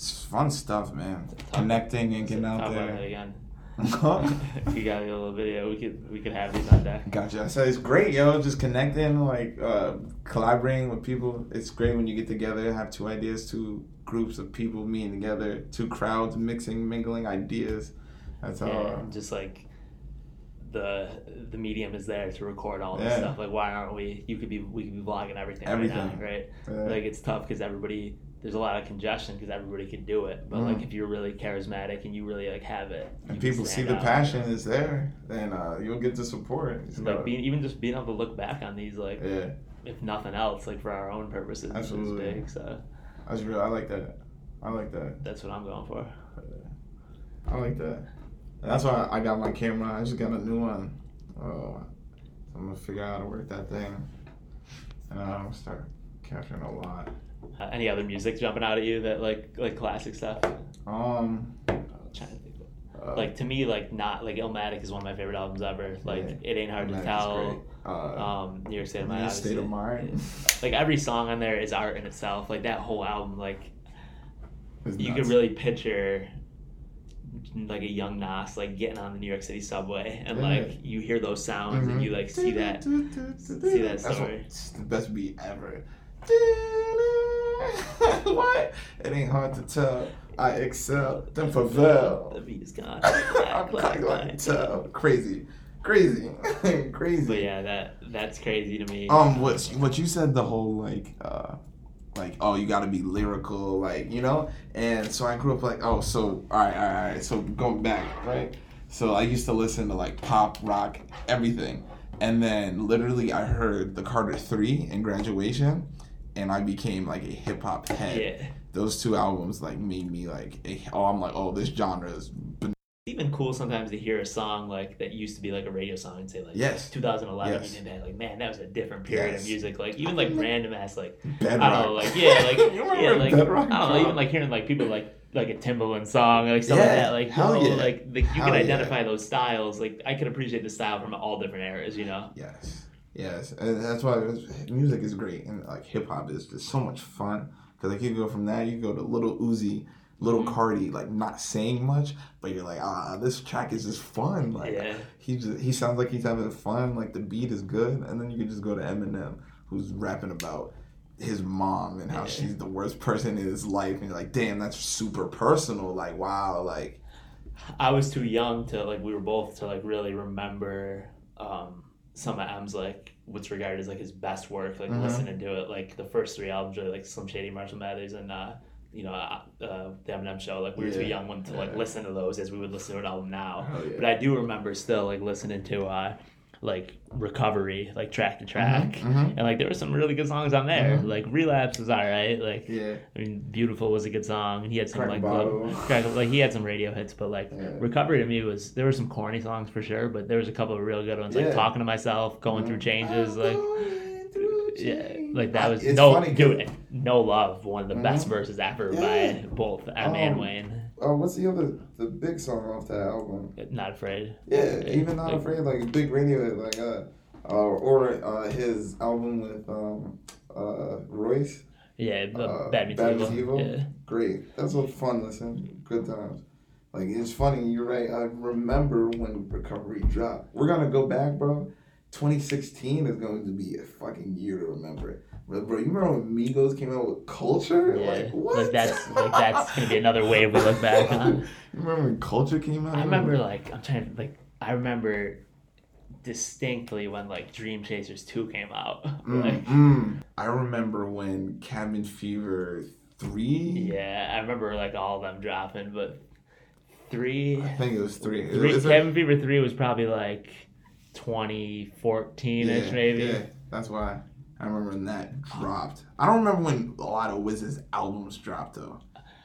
It's fun stuff, man. Connecting and getting out there. again. if you got a little video, we could we could have these on deck. Gotcha. So it's great, yo. Just connecting, like uh, collaborating with people. It's great when you get together, have two ideas, two groups of people meeting together, two crowds mixing, mingling ideas. That's all. Yeah, and just like the the medium is there to record all this Yeah. stuff. Like, why aren't we? You could be we could be vlogging everything, Everything. right now, right? Yeah. Like it's tough because everybody there's a lot of congestion because everybody can do it. But like Mhm. if you're really charismatic and you really like have it, and people see the out. passion is there, then uh, you'll get the support. It's Like being even just being able to look back on these, like yeah, if nothing else, like for our own purposes, Absolutely. is big. So that's real. I like that. I like that. that's what I'm going for. I like that. That's why I got my camera. I just got a new one. Uh, I'm gonna figure out how to work that thing, and I'm gonna start capturing a lot. Uh, any other music jumping out at you that like like classic stuff? Um, trying to think. uh, Like to me, like not like Illmatic is one of my favorite albums ever. Like Yeah. it ain't hard to tell. Uh, Um, New York State of Mind. State of. Mind. Like every song on there is art in itself. Like that whole album, like it's you nuts. could really picture like a young Nas like getting on the New York City subway and Yeah. like you hear those sounds and Mhm. you like see that. see that That's what- story. it's the best beat ever. what? It ain't hard to tell. I excel. Then The Favel. beat is gone. I'm like tell. Crazy, crazy, crazy. But yeah, that that's crazy to me. Um, what what you said the whole like uh like oh you got to be lyrical like you know and so I grew up like oh so all right all right, all right so going back right so I used to listen to like pop rock everything and then literally I heard the Carter Three in graduation and I became like a hip hop head yeah. those two albums like made me like a, oh I'm like oh this genre is ben- It's even cool sometimes to hear a song like that used to be like a radio song and say like Yes. 2011 Yes. did that like man that was a different period Yes. of music like even like random ass like bedrock I don't know like yeah like You remember yeah like Bedrock I don't know even like hearing like people like like a Timbaland song like stuff like Yeah. that like Hell know, yeah. like the, you Hell can yeah. identify those styles like I can appreciate the style from all different eras you know Yes, yes, and that's why music is great, and like hip hop is just so much fun. Cause like you go from that, you go to Little Uzi, Little Mhm. Cardi, like not saying much, but you're like, ah, this track is just fun. Like yeah he just he sounds like he's having fun. Like the beat is good, and then you can just go to Eminem, who's rapping about his mom and how Yeah. she's the worst person in his life, and you're like, damn, that's super personal. Like wow, like I was too young to like we were both to like really remember um some of Em's like what's regarded as like his best work like Mhm. listening to it like the first three albums really like Slim Shady Marshall Mathers and uh you know uh, uh, the Eminem show like we were too young when to like Yeah. listen to those as we would listen to an album now hell yeah. but I do remember still like listening to uh like recovery like track to track. Mhm, and like there were some really good songs on there. Mhm. like relapse was all right. Like yeah, I mean, Beautiful was a good song, and he had some Crack like crack, like he had some radio hits, but like Yeah. Recovery to me was there were some corny songs for sure, but there was a couple of real good ones, like Talking to Myself, Going Through Changes, I'm like through yeah, Like that was it's no funny dude, no love, one of the best Mhm. verses ever Yeah. by both Emma and Um, Wayne. Uh, what's the other the big song off that album? Not afraid. Yeah, even not Like- afraid. Like big radio, like uh, uh or uh, his album with um uh Royce. Yeah, the Uh, Bad Meets. Evil? Yeah. Great. That's a fun. Listen, good times. Like it's funny. You're right. I remember when Recovery dropped. We're gonna go back, bro. 2016 is going to be a fucking year to remember. Bro, you remember when Migos came out with Culture? Yeah, Like what? like that's like that's gonna be another wave we look back on. you remember when Culture came out? I remember like I'm trying to like I remember distinctly when like Dream Chasers two came out. Mm, Like mm. I remember when Cabin Fever three. yeah, I remember like all of them dropping, but three, I think it was three. three Cabin Fever three was probably like 2014 ish Yeah, maybe. Yeah, that's why I remember when that dropped. I don't remember when a lot of Wiz's albums dropped though.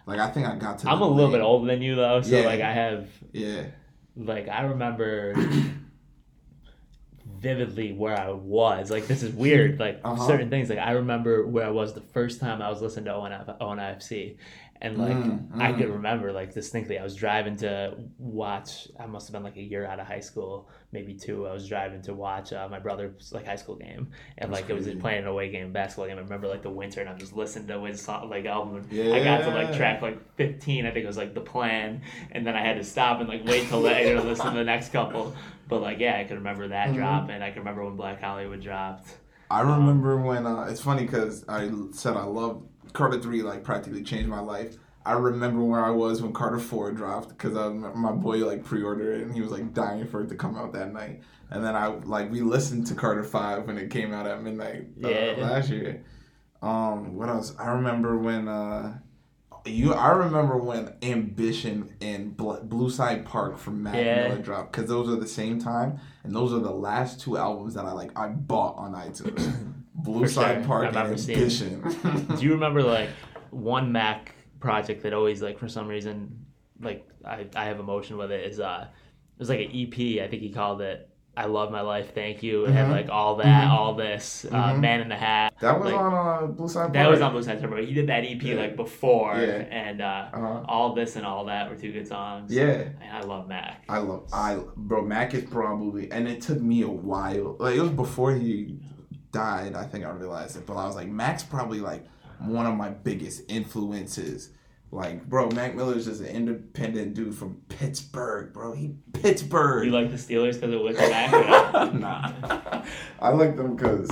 Like I think I got to. I'm a little bit older than you though, so Yeah. like I have Yeah. like I remember vividly where I was. Like this is weird. Like Uh-huh. certain things. Like I remember where I was the first time I was listening to ONF, ONIFC. And like Mm, I mm. could remember like distinctly. I was driving to watch. I must have been like a year out of high school, maybe two. I was driving to watch uh, my brother's like high school game, and That's like it was crazy. playing an away game, basketball game. I remember like the winter, and I'm just listening to song like album. I got to like track like 15. I think it was like the plan, and then I had to stop and like wait till later to listen to the next couple. But like yeah, I can remember that Mhm. drop, and I can remember when Blacc Hollywood dropped. I remember when uh, it's funny because I said I love Carter three. Like practically changed my life. I remember where I was when Carter four dropped because my boy like pre-ordered it and he was like dying for it to come out that night. And then I like we listened to Carter five when it came out at midnight uh, Yeah. last year. Um, what else? I remember when uh, you. I remember when Ambition and Bl- Blue Slide Park from Mac Yeah. Miller dropped because those are the same time and those are the last two albums that I like. I bought on iTunes. Blue Slide sure. Park and Ambition. Do you remember like one Mac project that always like for some reason like I, I have emotion with it is uh it was like an EP I think he called it I love my life thank you had Mhm. like all that Mhm. all this uh, Mhm. man in the hat that was like, on uh, Blue Slide Park. that was on Blue Side Turbo he did that EP Yeah. like before Yeah. and uh, Uh-huh. all this and all that were two good songs Yeah. and I love Mac I love I bro Mac is probably and it took me a while like it was before he died I think I realized it but I was like Mac's probably like one of my biggest influences. Like bro Mac Miller is just an independent dude from Pittsburgh bro. He Pittsburgh. You like the Steelers because it was Mac? Nah. I like them because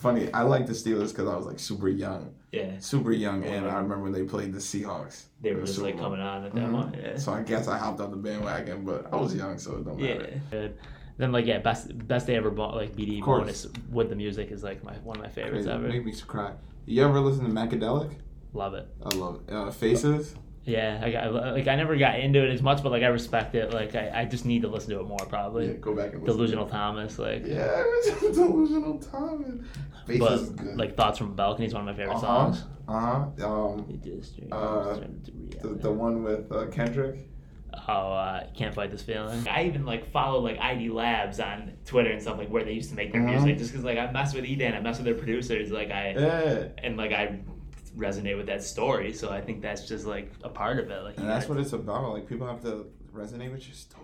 funny I like the Steelers because I was like super young. Yeah. Super young and I remember when they played the Seahawks. They were the just like coming on at that Mhm. one yeah. So I guess I hopped on the bandwagon but I was young so it don't matter. Good. Then like yeah, best best day ever bought like BD bonus with the music is like my one of my favorites Crazy. ever. Make me cry. You ever listen to Macadelic? Love it. I love it. Uh, Faces. Yeah, I got like I never got into it as much, but like I respect it. Like I, I just need to listen to it more probably. Yeah, go back and listen. Delusional Thomas, like Yeah, Delusional Thomas. Faces but is good. like Thoughts from a Balcony is one of my favorite uh-huh. songs. Uh huh. Um, Uh, turned into the, the one with uh, Kendrick. Oh, uh, can't fight this feeling. I even like follow like ID Labs on Twitter and stuff like where they used to make their Mhm. music, just because like I mess with Edan, I mess with their producers, like I Yeah. and like I resonate with that story. So I think that's just like a part of it. Like And that's what it's about. Like people have to resonate with your story.